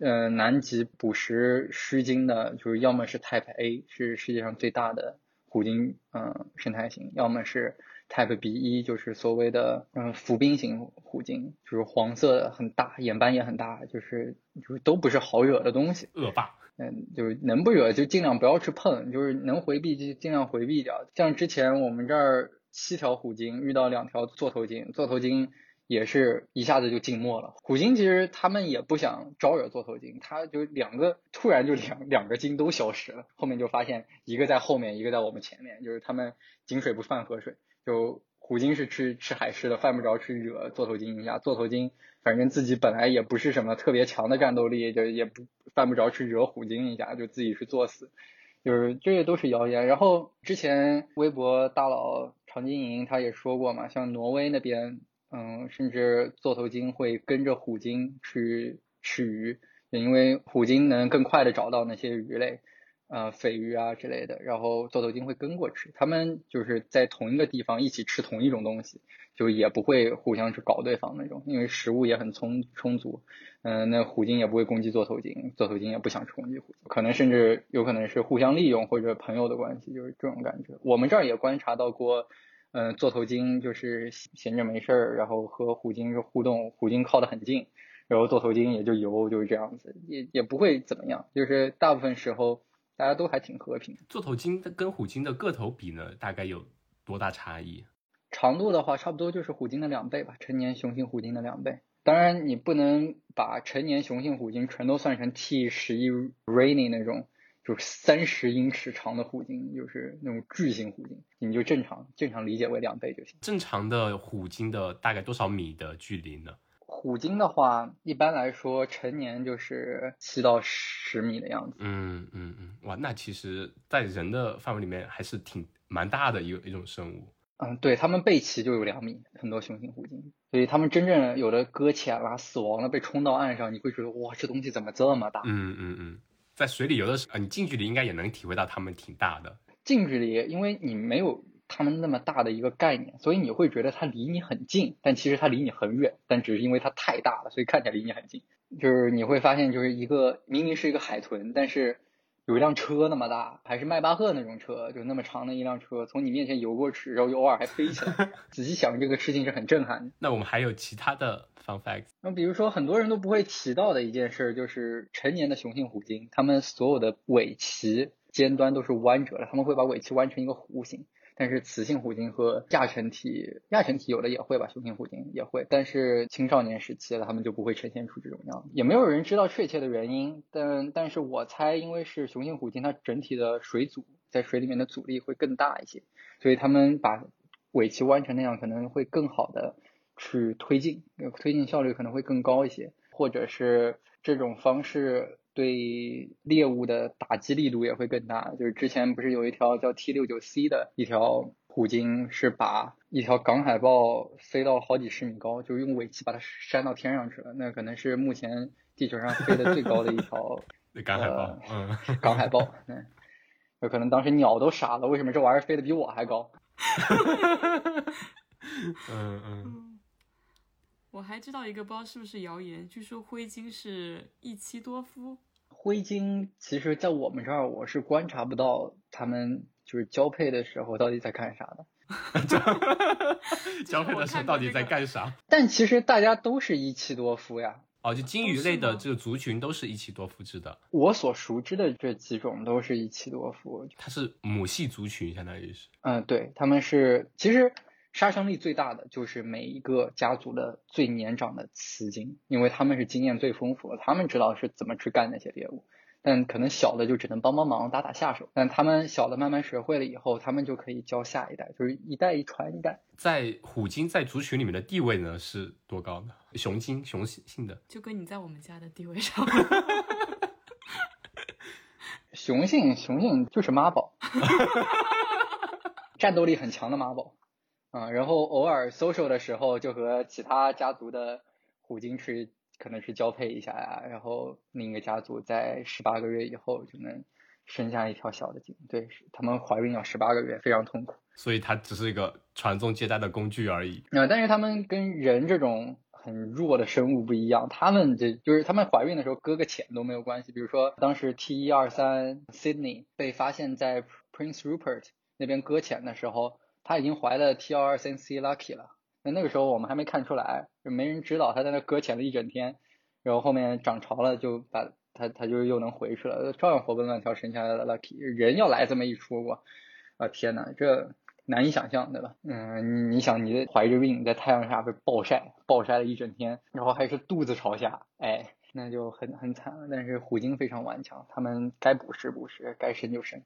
呃，南极捕食须鲸的，就是要么是 Type A，是世界上最大的虎鲸，嗯，生态型；要么是 Type B 一，就是所谓的嗯浮冰型虎鲸，就是黄色的，很大，眼斑也很大，就是就是都不是好惹的东西。
恶霸。
嗯，就是能不惹就尽量不要去碰，就是能回避就尽量回避掉。像之前我们这儿七条虎鲸遇到两条座头鲸，座头鲸。也是一下子就静默了。虎鲸其实他们也不想招惹座头鲸，它就两个突然就两两个鲸都消失了。后面就发现一个在后面，一个在我们前面，就是他们井水不犯河水。就虎鲸是吃吃海狮的，犯不着去惹座头鲸一下。座头鲸反正自己本来也不是什么特别强的战斗力，就也不犯不着去惹虎鲸一下，就自己去作死。就是这些都是谣言。然后之前微博大佬常金莹他也说过嘛，像挪威那边。嗯，甚至座头鲸会跟着虎鲸去吃鱼，因为虎鲸能更快的找到那些鱼类，呃，鲱鱼啊之类的，然后座头鲸会跟过去，他们就是在同一个地方一起吃同一种东西，就也不会互相去搞对方那种，因为食物也很充充足，嗯，那虎鲸也不会攻击座头鲸，座头鲸也不想攻击虎鲸，可能甚至有可能是互相利用或者朋友的关系，就是这种感觉。我们这儿也观察到过。嗯，座头鲸就是闲着没事儿，然后和虎鲸是互动，虎鲸靠得很近，然后座头鲸也就游，就是这样子，也也不会怎么样，就是大部分时候大家都还挺和平。
座头鲸跟虎鲸的个头比呢，大概有多大差异？
长度的话，差不多就是虎鲸的两倍吧，成年雄性虎鲸的两倍。当然，你不能把成年雄性虎鲸全都算成 T 十一 Rainy 那种。就是三十英尺长的虎鲸，就是那种巨型虎鲸，你就正常正常理解为两倍就行。
正常的虎鲸的大概多少米的距离呢？
虎鲸的话，一般来说成年就是七到十米的样子。
嗯嗯嗯，哇，那其实，在人的范围里面还是挺蛮大的一个一种生物。
嗯，对，它们背鳍就有两米，很多雄性虎鲸，所以它们真正有的搁浅了、死亡了、被冲到岸上，你会觉得哇，这东西怎么这么大？
嗯嗯嗯。在水里游的时候，你近距离应该也能体会到它们挺大的。
近距离，因为你没有它们那么大的一个概念，所以你会觉得它离你很近，但其实它离你很远。但只是因为它太大了，所以看起来离你很近。就是你会发现，就是一个明明是一个海豚，但是有一辆车那么大，还是迈巴赫那种车，就那么长的一辆车从你面前游过去，然后偶尔还飞起来。仔细想，这个事情是很震撼的。
那我们还有其他的 fun facts？
那比如说很多人都不会提到的一件事，就是成年的雄性虎鲸，它们所有的尾鳍尖端都是弯折的，他们会把尾鳍弯成一个弧形。但是雌性虎鲸和亚成体，亚成体有的也会吧，雄性虎鲸也会，但是青少年时期的它们就不会呈现出这种样子，也没有人知道确切的原因，但但是我猜，因为是雄性虎鲸，它整体的水阻在水里面的阻力会更大一些，所以它们把尾鳍弯成那样可能会更好的去推进，推进效率可能会更高一些，或者是这种方式。对猎物的打击力度也会更大。就是之前不是有一条叫 T 六九 C 的一条虎鲸，是把一条港海豹飞到好几十米高，就用尾鳍把它扇到天上去了。那可能是目前地球上飞的最高的一条
港海豹。嗯，
港海豹。嗯，有可能当时鸟都傻了，为什么这玩意儿飞得比我还高？
嗯嗯。
我还知道一个，不知道是不是谣言，据说灰鲸是一妻多夫。
灰鲸其实，在我们这儿，我是观察不到它们就是交配的时候到底在干啥的。
交配的时候到底在干啥？
但其实大家都是一妻多夫呀。
哦，就鲸鱼类的这个族群都是一妻多夫制的。
我所熟知的这几种都是一妻多夫。
它是母系族群，相当于是。
嗯，对，他们是其实。杀伤力最大的就是每一个家族的最年长的雌鲸，因为他们是经验最丰富的，他们知道是怎么去干那些猎物。但可能小的就只能帮帮忙、打打下手。但他们小的慢慢学会了以后，他们就可以教下一代，就是一代一传一代。
在虎鲸在族群里面的地位呢是多高呢？雄鲸雄性的，
就跟你在我们家的地位上。
雄性雄性就是妈宝，战斗力很强的妈宝。啊，然后偶尔 social 的时候，就和其他家族的虎鲸去，可能是交配一下呀。然后另一个家族在十八个月以后就能生下一条小的鲸。对，他们怀孕要十八个月，非常痛苦。
所以它只是一个传宗接代的工具而已。
啊，但是他们跟人这种很弱的生物不一样，他们这就是他们怀孕的时候搁个浅都没有关系。比如说当时 T 一二三 Sydney 被发现在 Prince Rupert 那边搁浅的时候。他已经怀了 T 幺二三 C Lucky 了，那那个时候我们还没看出来，就没人知道他在那搁浅了一整天，然后后面涨潮了，就把他他就又能回去了，照样活蹦乱跳生下来了 Lucky。人要来这么一出，我啊天呐，这难以想象，对吧？嗯，你你想你怀着孕在太阳下被暴晒，暴晒了一整天，然后还是肚子朝下，哎，那就很很惨了。但是虎鲸非常顽强，他们该捕食捕食，该生就生，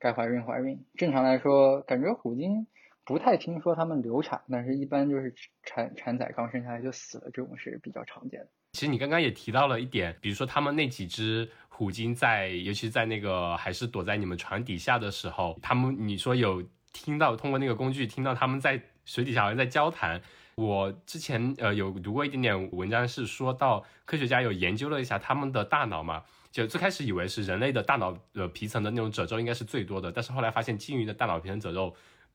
该怀孕怀孕。正常来说，感觉虎鲸。不太听说他们流产，但是一般就是产产崽刚生下来就死了，这种是比较常见的。
其实你刚刚也提到了一点，比如说他们那几只虎鲸在，尤其在那个还是躲在你们船底下的时候，他们你说有听到通过那个工具听到他们在水底下好像在交谈。我之前呃有读过一点点文章，是说到科学家有研究了一下他们的大脑嘛，就最开始以为是人类的大脑呃皮层的那种褶皱应该是最多的，但是后来发现鲸鱼的大脑皮层褶皱。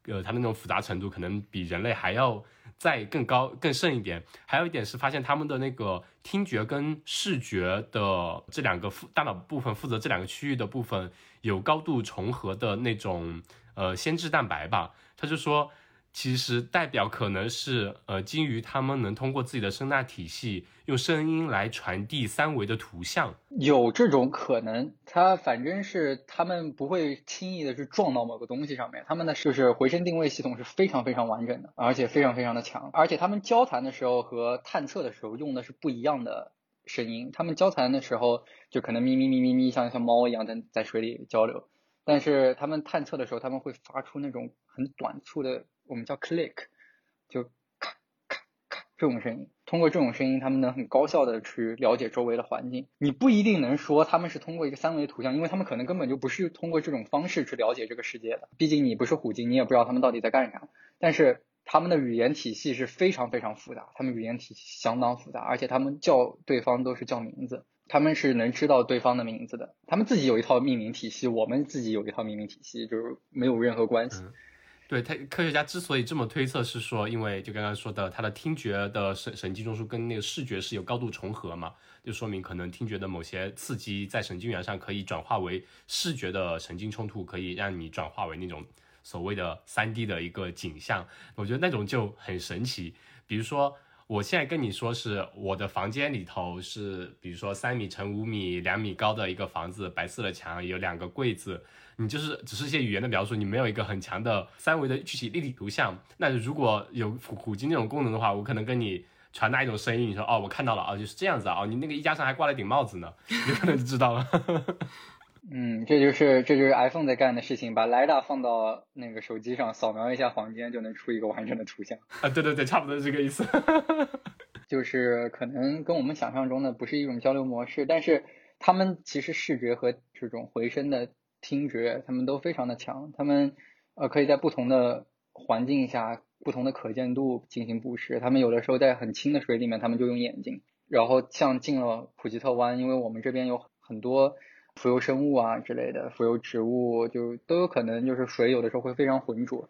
呃，它们那种复杂程度可能比人类还要再更高、更甚一点。还有一点是发现他们的那个听觉跟视觉的这两个负大脑部分负责这两个区域的部分有高度重合的那种呃先质蛋白吧。他就说。其实代表可能是，呃，鲸鱼它们能通过自己的声纳体系，用声音来传递三维的图像，
有这种可能。它反正是它们不会轻易的去撞到某个东西上面，它们的就是回声定位系统是非常非常完整的，而且非常非常的强。而且它们交谈的时候和探测的时候用的是不一样的声音。它们交谈的时候就可能咪咪咪咪咪，像像猫一样在在水里交流，但是它们探测的时候，他们会发出那种很短促的。我们叫 click，就咔咔咔这种声音。通过这种声音，他们能很高效的去了解周围的环境。你不一定能说他们是通过一个三维图像，因为他们可能根本就不是通过这种方式去了解这个世界的。毕竟你不是虎鲸，你也不知道他们到底在干啥。但是他们的语言体系是非常非常复杂，他们语言体系相当复杂，而且他们叫对方都是叫名字，他们是能知道对方的名字的。他们自己有一套命名体系，我们自己有一套命名体系，就是没有任何关系。
对他，科学家之所以这么推测，是说，因为就刚刚说的，他的听觉的神神经中枢跟那个视觉是有高度重合嘛，就说明可能听觉的某些刺激在神经元上可以转化为视觉的神经冲突，可以让你转化为那种所谓的三 D 的一个景象。我觉得那种就很神奇。比如说，我现在跟你说是我的房间里头是，比如说三米乘五米、两米高的一个房子，白色的墙，有两个柜子。你就是只是一些语言的描述，你没有一个很强的三维的具体立体图像。那如果有虎虎鲸那种功能的话，我可能跟你传达一种声音，你说哦，我看到了啊，就是这样子啊，你那个衣架上还挂了一顶帽子呢，你可能就知道了。
嗯，这就是这就是 iPhone 在干的事情，把雷达放到那个手机上，扫描一下房间，就能出一个完整的图像。
啊，对对对，差不多是这个意思。
就是可能跟我们想象中的不是一种交流模式，但是他们其实视觉和这种回声的。听觉他们都非常的强，他们呃可以在不同的环境下、不同的可见度进行捕食。他们有的时候在很清的水里面，他们就用眼睛。然后像进了普吉特湾，因为我们这边有很多浮游生物啊之类的浮游植物，就都有可能就是水有的时候会非常浑浊。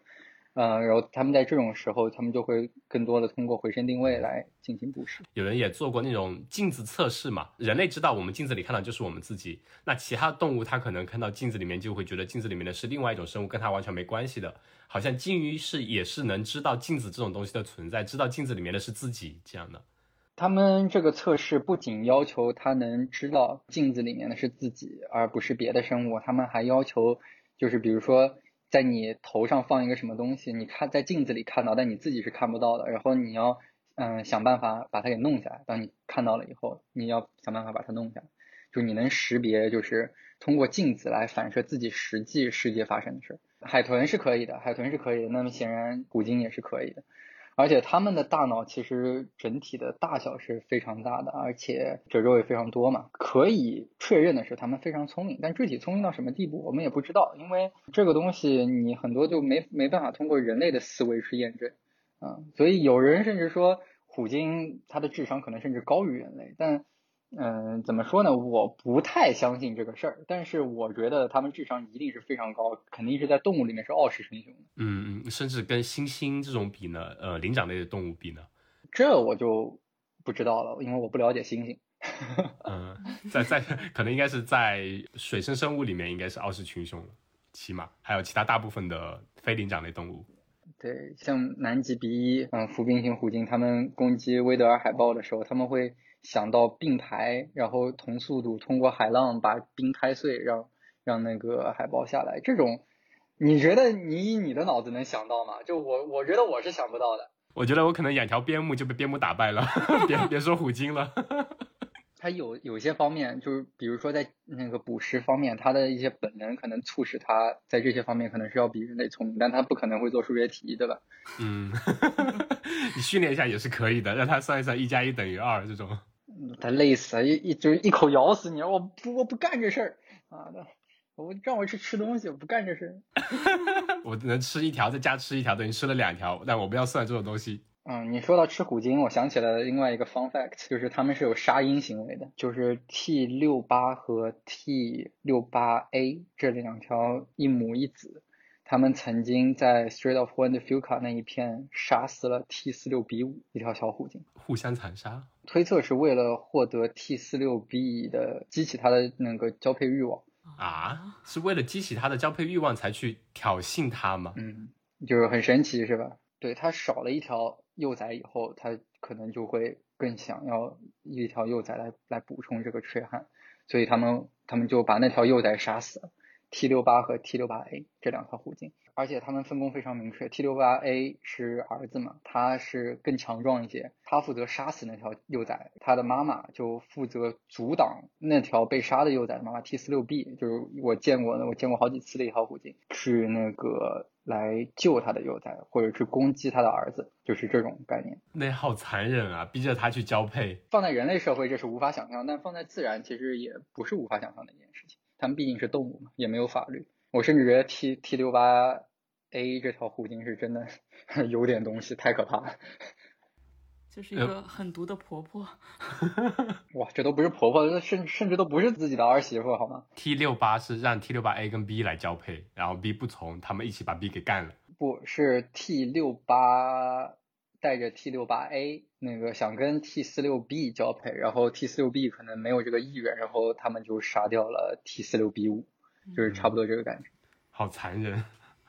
嗯，然后他们在这种时候，他们就会更多的通过回声定位来进行捕食。
有人也做过那种镜子测试嘛？人类知道我们镜子里看到就是我们自己，那其他动物它可能看到镜子里面就会觉得镜子里面的是另外一种生物，跟它完全没关系的。好像鲸鱼是也是能知道镜子这种东西的存在，知道镜子里面的是自己这样的。
他们这个测试不仅要求它能知道镜子里面的是自己，而不是别的生物，他们还要求就是比如说。在你头上放一个什么东西，你看在镜子里看到，但你自己是看不到的。然后你要嗯想办法把它给弄下来。当你看到了以后，你要想办法把它弄下来。就你能识别，就是通过镜子来反射自己实际世界发生的事。海豚是可以的，海豚是可以的。那么显然古今也是可以的。而且他们的大脑其实整体的大小是非常大的，而且褶皱也非常多嘛。可以确认的是，他们非常聪明，但具体聪明到什么地步，我们也不知道，因为这个东西你很多就没没办法通过人类的思维去验证，嗯，所以有人甚至说虎鲸它的智商可能甚至高于人类，但。嗯，怎么说呢？我不太相信这个事儿，但是我觉得他们智商一定是非常高，肯定是在动物里面是傲视群雄的。
嗯嗯，甚至跟猩猩这种比呢，呃，灵长类的动物比呢？
这我就不知道了，因为我不了解猩猩。
嗯，在在可能应该是在水生生物里面应该是傲视群雄了，起码还有其他大部分的非灵长类动物。
对，像南极鼻翼、嗯，浮冰型虎鲸，它们攻击威德尔海豹的时候，他们会。想到并排，然后同速度通过海浪把冰拍碎，让让那个海豹下来。这种，你觉得你以你的脑子能想到吗？就我，我觉得我是想不到的。
我觉得我可能养条边牧就被边牧打败了，别别说虎鲸了。
它有有些方面，就是比如说在那个捕食方面，它的一些本能可能促使它在这些方面可能是要比人类聪明，但它不可能会做数学题，对吧？
嗯，你训练一下也是可以的，让它算一算一加一等于二这种。
他累死了，一一就是一口咬死你！我不我不干这事儿啊！我让我去吃东西，我不干这事儿。
我能吃一条，再加吃一条，等于吃了两条，但我不要算这种东西。
嗯，你说到吃虎鲸，我想起了另外一个 fun fact，就是他们是有杀婴行为的，就是 T 六八和 T 六八 A 这两条一母一子。他们曾经在 Strait of Juan de Fuca 那一片杀死了 T 四六 B 五一条小虎鲸，
互相残杀。
推测是为了获得 T 四六 B 的激起它的那个交配欲望
啊？是为了激起它的交配欲望才去挑衅它吗？
嗯，就是很神奇是吧？对，它少了一条幼崽以后，它可能就会更想要一条幼崽来来补充这个缺憾，所以他们他们就把那条幼崽杀死了。T 六八和 T 六八 A 这两条虎鲸，而且他们分工非常明确。T 六八 A 是儿子嘛，他是更强壮一些，他负责杀死那条幼崽，他的妈妈就负责阻挡那条被杀的幼崽的妈妈 T 四六 B，就是我见过的，我见过好几次的一条虎鲸，去那个来救他的幼崽，或者去攻击他的儿子，就是这种概念。
那好残忍啊，逼着他去交配。
放在人类社会这是无法想象，但放在自然其实也不是无法想象的一件事情。他们毕竟是动物嘛，也没有法律。我甚至觉得 T T 六八 A 这条虎鲸是真的 有点东西，太可怕了。
就是一个狠毒的婆婆。
哇，这都不是婆婆，甚甚至都不是自己的儿媳妇，好吗
？T 六八是让 T 六八 A 跟 B 来交配，然后 B 不从，他们一起把 B 给干了。
不是 T 六八带着 T 六八 A 那个想跟 T 四六 B 交配，然后 T 四六 B 可能没有这个意愿，然后他们就杀掉了 T 四六 B 五，就是差不多这个感觉。
好残忍。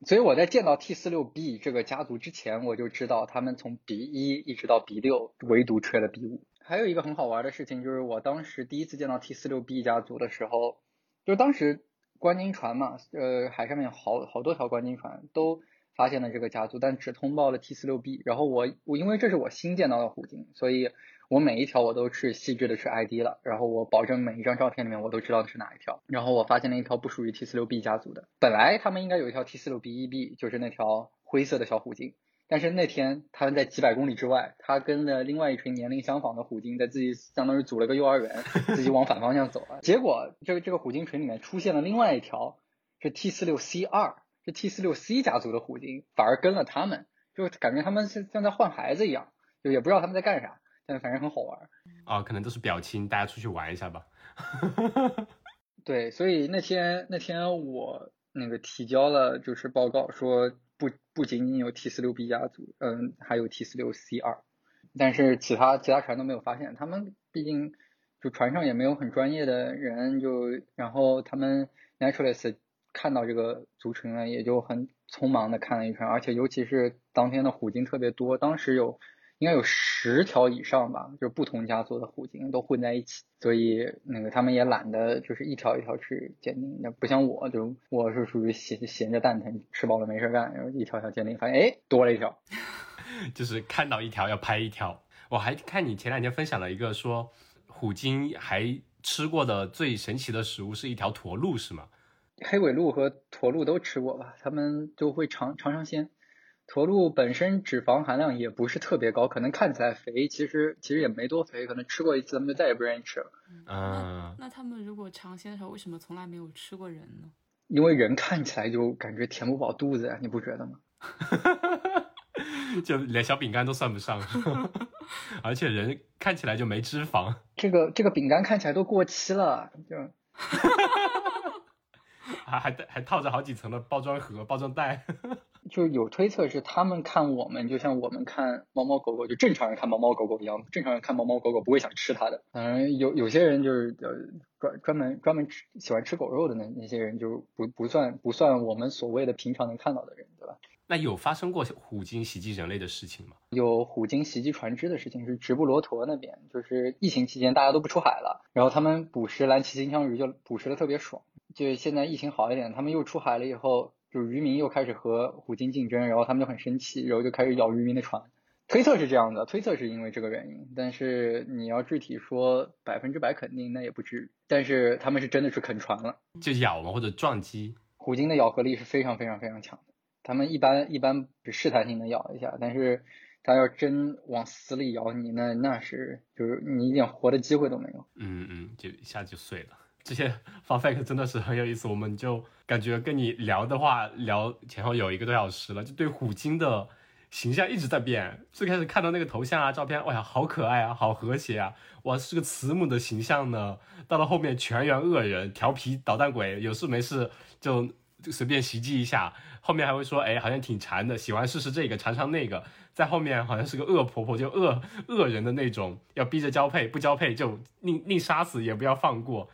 所以我在见到 T 四六 B 这个家族之前，我就知道他们从 B 一一直到 B 六，唯独缺了 B 五。还有一个很好玩的事情，就是我当时第一次见到 T 四六 B 家族的时候，就当时观鲸船嘛，呃，海上面好好多条观鲸船都发现了这个家族，但只通报了 T 四六 B。然后我我因为这是我新见到的虎鲸，所以。我每一条我都是细致的去 ID 了，然后我保证每一张照片里面我都知道的是哪一条。然后我发现了一条不属于 T 四六 B 家族的，本来他们应该有一条 T 四六 B 一 B，就是那条灰色的小虎鲸。但是那天他们在几百公里之外，他跟着另外一群年龄相仿的虎鲸在自己相当于组了个幼儿园，自己往反方向走了。结果这个这个虎鲸群里面出现了另外一条是 T 四六 C 二，是 T 四六 C 家族的虎鲸，反而跟了他们，就感觉他们是像在换孩子一样，就也不知道他们在干啥。但反正很好玩
啊，可能都是表亲，大家出去玩一下吧。
对，所以那天那天我那个提交了就是报告，说不不仅仅有 T 四六 B 家族，嗯，还有 T 四六 C 二，但是其他其他船都没有发现。他们毕竟就船上也没有很专业的人，就然后他们 naturalist 看到这个族群呢，也就很匆忙的看了一圈，而且尤其是当天的虎鲸特别多，当时有。应该有十条以上吧，就是不同家族的虎鲸都混在一起，所以那个他们也懒得就是一条一条去鉴定，那不像我就我是属于闲闲着蛋疼，吃饱了没事干，然后一条条鉴定，发现哎多了一条，
就是看到一条要拍一条。我还看你前两天分享了一个说虎鲸还吃过的最神奇的食物是一条驼鹿是吗？
黑尾鹿和驼鹿都吃过吧，他们就会尝尝尝鲜。驼鹿本身脂肪含量也不是特别高，可能看起来肥，其实其实也没多肥，可能吃过一次他们就再也不愿意吃了。
嗯，
那他们如果尝鲜的时候，为什么从来没有吃过人呢？
因为人看起来就感觉填不饱肚子呀，你不觉得吗？
就连小饼干都算不上，而且人看起来就没脂肪。
这个这个饼干看起来都过期了，就。
还还带还套着好几层的包装盒、包装袋，
就是有推测是他们看我们，就像我们看猫猫狗狗，就正常人看猫猫狗狗一样，正常人看猫猫狗狗不会想吃它的。嗯，有有些人就是呃专专门专门吃喜欢吃狗肉的那那些人，就不不算不算我们所谓的平常能看到的人，对吧？
那有发生过虎鲸袭击人类的事情吗？
有虎鲸袭击船只的事情，是直布罗陀那边，就是疫情期间大家都不出海了，然后他们捕食蓝鳍金枪鱼就捕食的特别爽。就现在疫情好一点，他们又出海了以后，就是渔民又开始和虎鲸竞争，然后他们就很生气，然后就开始咬渔民的船。推测是这样的，推测是因为这个原因，但是你要具体说百分之百肯定，那也不至于。但是他们是真的是啃船了，
就咬嘛或者撞击。
虎鲸的咬合力是非常非常非常强的，他们一般一般是试探性的咬一下，但是他要真往死里咬你，那那是就是你一点活的机会都没有。
嗯嗯，就一下就碎了。这些 fun fact 真的是很有意思，我们就感觉跟你聊的话，聊前后有一个多小时了，就对虎鲸的形象一直在变。最开始看到那个头像啊、照片，哇呀，好可爱啊，好和谐啊，哇，是个慈母的形象呢。到了后面全员恶人、调皮捣蛋鬼，有事没事就就随便袭击一下。后面还会说，哎，好像挺馋的，喜欢试试这个，尝尝那个。在后面好像是个恶婆婆，就恶恶人的那种，要逼着交配，不交配就宁宁杀死也不要放过。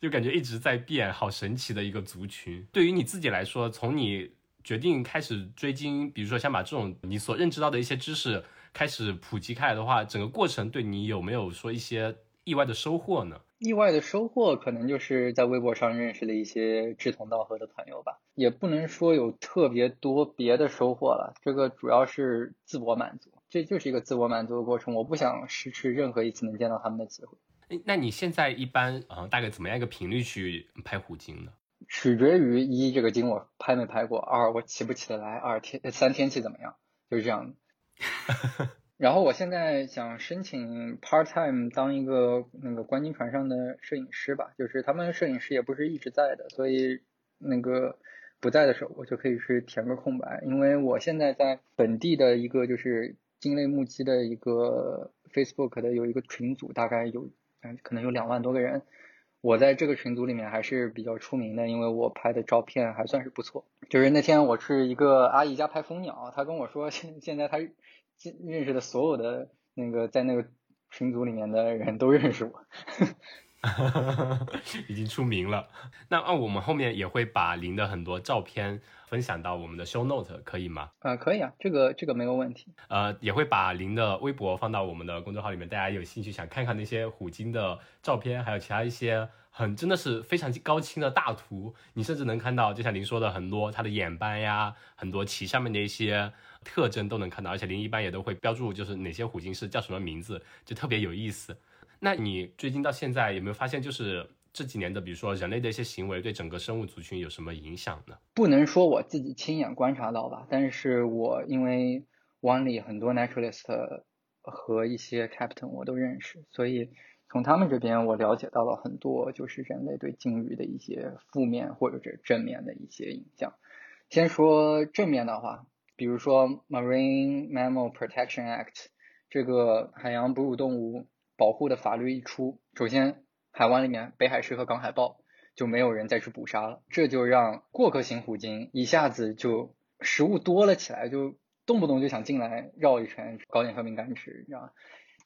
就感觉一直在变，好神奇的一个族群。对于你自己来说，从你决定开始追鲸，比如说想把这种你所认知到的一些知识开始普及开来的话，整个过程对你有没有说一些意外的收获呢？
意外的收获可能就是在微博上认识了一些志同道合的朋友吧，也不能说有特别多别的收获了。这个主要是自我满足，这就是一个自我满足的过程。我不想失去任何一次能见到他们的机会。
那你现在一般啊，大概怎么样一个频率去拍虎鲸呢？
取决于一这个鲸我拍没拍过，二我起不起得来，二天三天气怎么样，就是这样。然后我现在想申请 part time 当一个那个观鲸船上的摄影师吧，就是他们摄影师也不是一直在的，所以那个不在的时候我就可以去填个空白，因为我现在在本地的一个就是鲸类目击的一个 Facebook 的有一个群组，大概有。可能有两万多个人，我在这个群组里面还是比较出名的，因为我拍的照片还算是不错。就是那天我去一个阿姨家拍蜂鸟，她跟我说现现在她认识的所有的那个在那个群组里面的人都认识我。
已经出名了。那啊，我们后面也会把林的很多照片分享到我们的 show note，可以吗？
啊，可以啊，这个这个没有问题。
呃，也会把林的微博放到我们的公众号里面，大家有兴趣想看看那些虎鲸的照片，还有其他一些很真的是非常高清的大图，你甚至能看到，就像您说的，很多它的眼斑呀，很多鳍上面的一些特征都能看到，而且林一般也都会标注，就是哪些虎鲸是叫什么名字，就特别有意思。那你最近到现在有没有发现，就是这几年的，比如说人类的一些行为对整个生物族群有什么影响呢？
不能说我自己亲眼观察到吧，但是我因为湾里很多 naturalist 和一些 captain 我都认识，所以从他们这边我了解到了很多，就是人类对鲸鱼的一些负面或者是正面的一些影响。先说正面的话，比如说 Marine Mammal Protection Act 这个海洋哺乳动物。保护的法律一出，首先海湾里面北海狮和港海豹就没有人再去捕杀了，这就让过客型虎鲸一下子就食物多了起来，就动不动就想进来绕一圈，搞点和平干吃，你知道吗？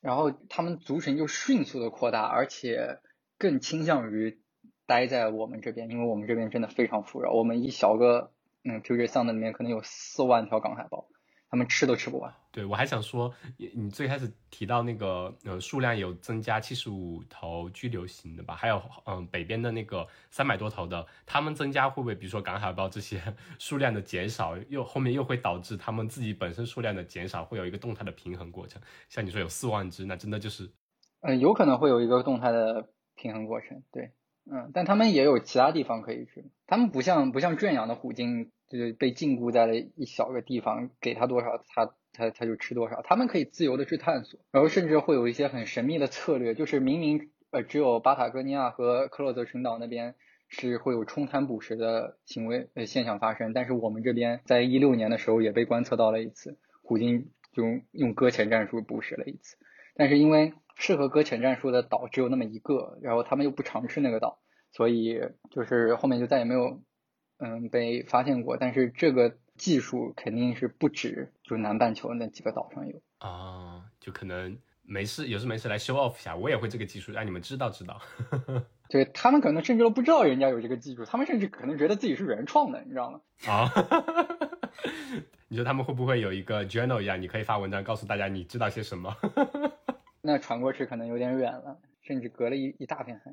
然后他们族群就迅速的扩大，而且更倾向于待在我们这边，因为我们这边真的非常富饶，我们一小个嗯 Puget Sound 里面可能有四万条港海豹。他们吃都吃不完。
对我还想说，你你最开始提到那个呃数量有增加七十五头居留型的吧？还有嗯北边的那个三百多头的，他们增加会不会比如说港海豹这些 数量的减少，又后面又会导致他们自己本身数量的减少，会有一个动态的平衡过程？像你说有四万只，那真的就是
嗯有可能会有一个动态的平衡过程。对，嗯，但他们也有其他地方可以去，他们不像不像圈养的虎鲸。就是被禁锢在了一小个地方，给他多少，他他他就吃多少。他们可以自由的去探索，然后甚至会有一些很神秘的策略，就是明明呃只有巴塔哥尼亚和克洛泽群岛那边是会有冲餐捕食的行为呃现象发生，但是我们这边在一六年的时候也被观测到了一次，虎鲸就用搁浅战术捕食了一次，但是因为适合搁浅战术的岛只有那么一个，然后他们又不常去那个岛，所以就是后面就再也没有。嗯，被发现过，但是这个技术肯定是不止就南半球那几个岛上有
啊，就可能没事，有事没事来 show off 一下，我也会这个技术，让你们知道知道。
对他们可能甚至都不知道人家有这个技术，他们甚至可能觉得自己是原创的，你知道吗？
啊，你说他们会不会有一个 journal 一样，你可以发文章告诉大家你知道些什么？
那传过去可能有点远了，甚至隔了一一大片海。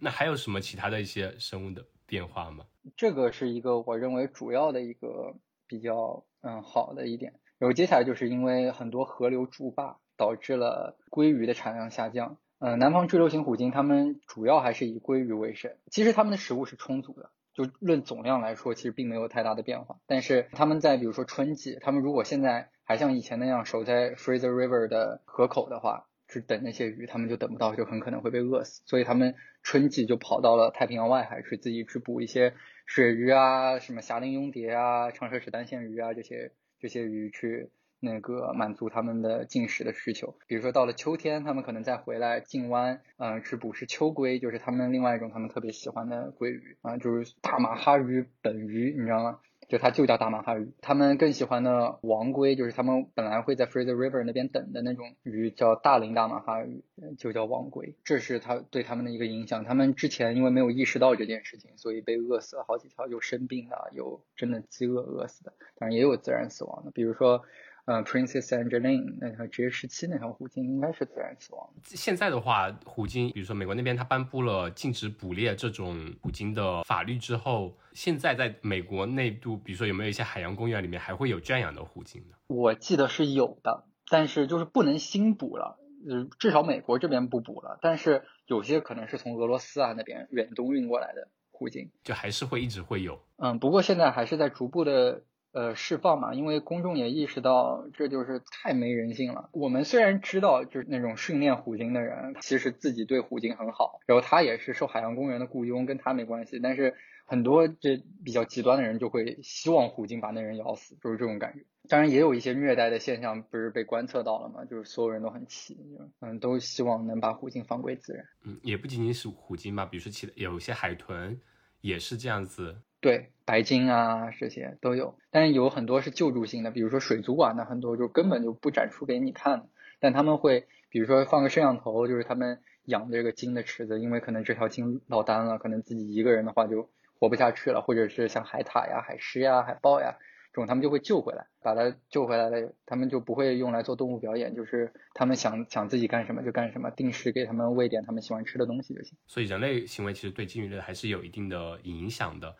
那还有什么其他的一些生物的？变化吗？
这个是一个我认为主要的一个比较嗯好的一点。然后接下来就是因为很多河流筑坝，导致了鲑鱼的产量下降。嗯，南方追流型虎鲸它们主要还是以鲑鱼为生。其实它们的食物是充足的，就论总量来说，其实并没有太大的变化。但是它们在比如说春季，它们如果现在还像以前那样守在 Fraser River 的河口的话，去等那些鱼，他们就等不到，就很可能会被饿死。所以他们春季就跑到了太平洋外海去，自己去捕一些鳕鱼啊、什么霞鳞蛹蝶啊、长舌齿单线鱼啊这些这些鱼去那个满足他们的进食的需求。比如说到了秋天，他们可能再回来近湾，嗯，去捕食秋龟，就是他们另外一种他们特别喜欢的鲑鱼啊，就是大马哈鱼本鱼，你知道吗？就它就叫大马哈鱼，他们更喜欢的王龟，就是他们本来会在 Fraser River 那边等的那种鱼，叫大龄大马哈鱼，就叫王龟。这是它对他们的一个影响。他们之前因为没有意识到这件事情，所以被饿死了好几条，有生病的，有真的饥饿饿死的，当然也有自然死亡的，比如说。嗯，Princess Angeline 那条职业十七那条虎鲸应该是自然死亡。
现在的话，虎鲸，比如说美国那边它颁布了禁止捕猎这种虎鲸的法律之后，现在在美国内部，比如说有没有一些海洋公园里面还会有圈养的虎鲸呢？
我记得是有的，但是就是不能新捕了，嗯，至少美国这边不捕了。但是有些可能是从俄罗斯啊那边远东运过来的虎鲸，
就还是会一直会有。
嗯，不过现在还是在逐步的。呃，释放嘛，因为公众也意识到这就是太没人性了。我们虽然知道，就是那种训练虎鲸的人，其实自己对虎鲸很好，然后他也是受海洋公园的雇佣，跟他没关系。但是很多这比较极端的人就会希望虎鲸把那人咬死，就是这种感觉。当然也有一些虐待的现象，不是被观测到了嘛？就是所有人都很气，嗯，都希望能把虎鲸放归自然。
嗯，也不仅仅是虎鲸吧，比如说其有些海豚也是这样子。
对，白鲸啊这些都有，但是有很多是救助性的，比如说水族馆的很多就根本就不展出给你看，但他们会比如说放个摄像头，就是他们养的这个鲸的池子，因为可能这条鲸落单了，可能自己一个人的话就活不下去了，或者是像海獭呀、海狮呀、海豹呀。这种他们就会救回来，把它救回来了，他们就不会用来做动物表演，就是他们想想自己干什么就干什么，定时给他们喂点他们喜欢吃的东西就行。
所以人类行为其实对鲸鱼类还是有一定的影响的，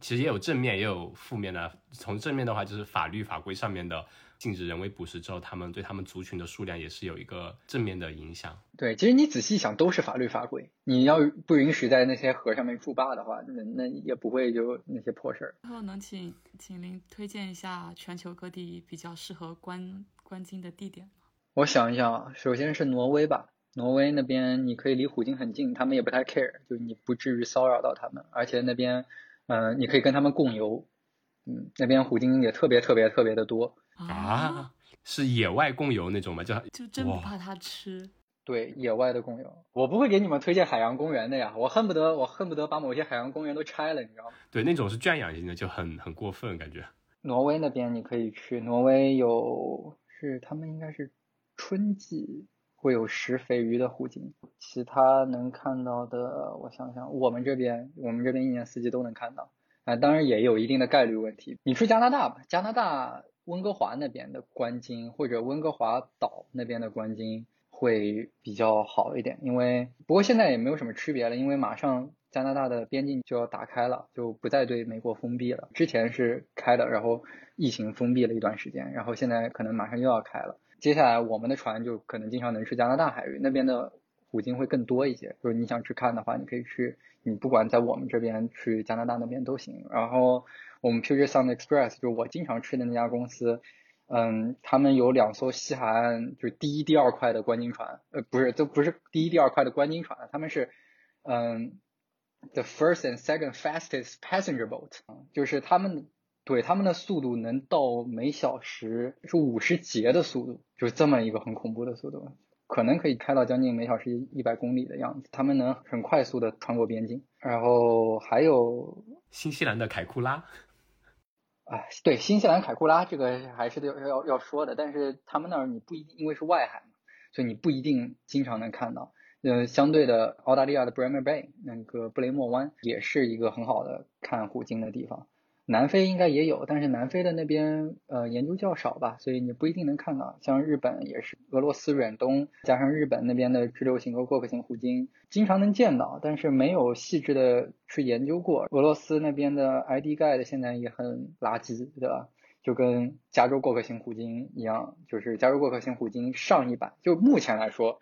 其实也有正面也有负面的。从正面的话，就是法律法规上面的。禁止人为捕食之后，他们对他们族群的数量也是有一个正面的影响。
对，其实你仔细想，都是法律法规。你要不允许在那些河上面筑坝的话，那那也不会就那些破事儿。
然后能请请您推荐一下全球各地比较适合观观鲸的地点吗？
我想一想啊，首先是挪威吧。挪威那边你可以离虎鲸很近，他们也不太 care，就你不至于骚扰到他们。而且那边，嗯，你可以跟他们共游，嗯，那边虎鲸也特别特别特别的多。
啊，是野外共游那种吗？
就就真不怕它吃？
对，野外的共游，我不会给你们推荐海洋公园的呀，我恨不得我恨不得把某些海洋公园都拆了，你知道吗？
对，那种是圈养型的，就很很过分感觉。
挪威那边你可以去，挪威有是他们应该是春季会有食肥鱼的虎鲸，其他能看到的，我想想，我们这边我们这边一年四季都能看到，啊，当然也有一定的概率问题。你去加拿大吧，加拿大。温哥华那边的观鲸，或者温哥华岛那边的观鲸会比较好一点，因为不过现在也没有什么区别了，因为马上加拿大的边境就要打开了，就不再对美国封闭了。之前是开的，然后疫情封闭了一段时间，然后现在可能马上又要开了。接下来我们的船就可能经常能去加拿大海域，那边的虎鲸会更多一些。就是你想去看的话，你可以去，你不管在我们这边去加拿大那边都行。然后。我们 Puget Sound Express 就我经常去的那家公司，嗯，他们有两艘西海岸就是第一、第二块的观鲸船，呃，不是，都不是第一、第二块的观鲸船，他们是，嗯，the first and second fastest passenger boat，就是他们对他们的速度能到每小时是五十节的速度，就是这么一个很恐怖的速度，可能可以开到将近每小时一百公里的样子，他们能很快速的穿过边境，然后还有
新西兰的凯库拉。
啊，对，新西兰凯库拉这个还是要要要说的，但是他们那儿你不一定，因为是外海嘛，所以你不一定经常能看到。呃，相对的，澳大利亚的 Bremer Bay 那个布雷默湾也是一个很好的看虎鲸的地方。南非应该也有，但是南非的那边呃研究较少吧，所以你不一定能看到。像日本也是，俄罗斯远东加上日本那边的直流型和过客型虎鲸，经常能见到，但是没有细致的去研究过。俄罗斯那边的 ID Guide 现在也很垃圾，对吧？就跟加州过客型虎鲸一样，就是加州过客型虎鲸上一版，就目前来说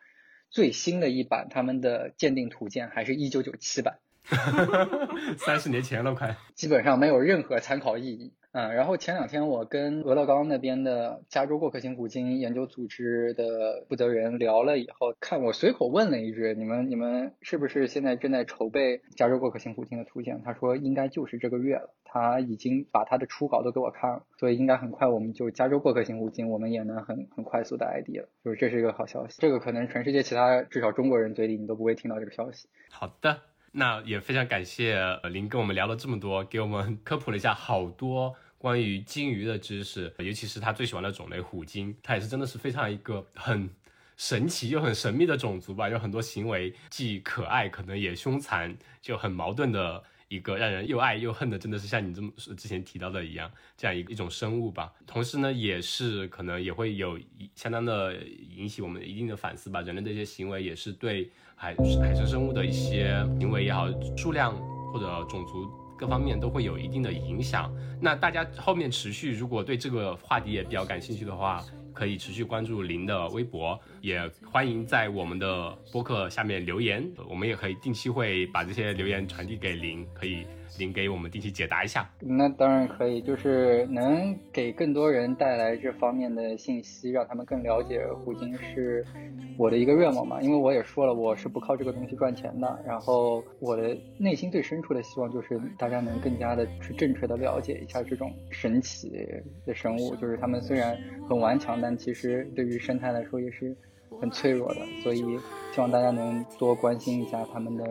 最新的一版，他们的鉴定图鉴还是一九九七版。
三十年前了，快，
基本上没有任何参考意义。嗯，然后前两天我跟俄勒冈那边的加州过客型虎鲸研究组织的负责人聊了以后，看我随口问了一句：“你们你们是不是现在正在筹备加州过客型虎鲸的图鉴？”他说：“应该就是这个月了，他已经把他的初稿都给我看了，所以应该很快我们就加州过客型虎鲸，我们也能很 很快速的 ID 了。就是这是一个好消息，这个可能全世界其他至少中国人嘴里你都不会听到这个消息。”
好的。那也非常感谢林跟我们聊了这么多，给我们科普了一下好多关于鲸鱼的知识，尤其是他最喜欢的种类虎鲸，它也是真的是非常一个很神奇又很神秘的种族吧，有很多行为既可爱，可能也凶残，就很矛盾的一个让人又爱又恨的，真的是像你这么之前提到的一样，这样一一种生物吧。同时呢，也是可能也会有相当的引起我们一定的反思吧，人类的一些行为也是对。海海生生物的一些行为也好，数量或者种族各方面都会有一定的影响。那大家后面持续如果对这个话题也比较感兴趣的话，可以持续关注林的微博，也欢迎在我们的播客下面留言，我们也可以定期会把这些留言传递给林，可以您给我们定期解答一下。
那当然可以，就是能给更多人带来这方面的信息，让他们更了解虎鲸，是我的一个愿望嘛。因为我也说了，我是不靠这个东西赚钱的。然后我的内心最深处的希望就是大家能更加的去正确的了解一下这种神奇的生物，就是它们虽然很顽强，但其实对于生态来说也是很脆弱的。所以希望大家能多关心一下它们的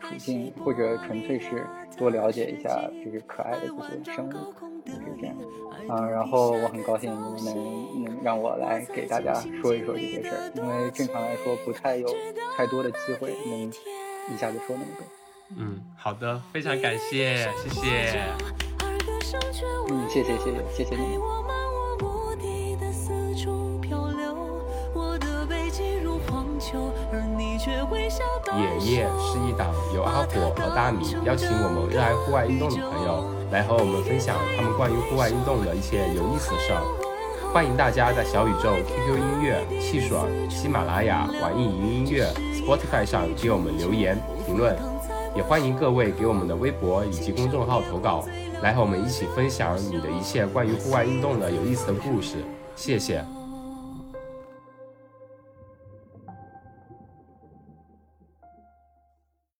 处境，或者纯粹是。多了解一下这个可爱的这些生物，就是这样啊。然后我很高兴能能让我来给大家说一说这些事儿，因为正常来说不太有太多的机会能一下子说那么多。
嗯，好的，非常感谢，谢谢。
嗯，谢谢谢谢谢谢你。
野夜是一档由阿火和大米邀请我们热爱户外运动的朋友来和我们分享他们关于户外运动的一些有意思的事儿。欢迎大家在小宇宙、QQ 音乐、汽水、喜马拉雅、网易云音乐、Spotify 上给我们留言评论，也欢迎各位给我们的微博以及公众号投稿，来和我们一起分享你的一切关于户外运动的有意思的故事。谢谢。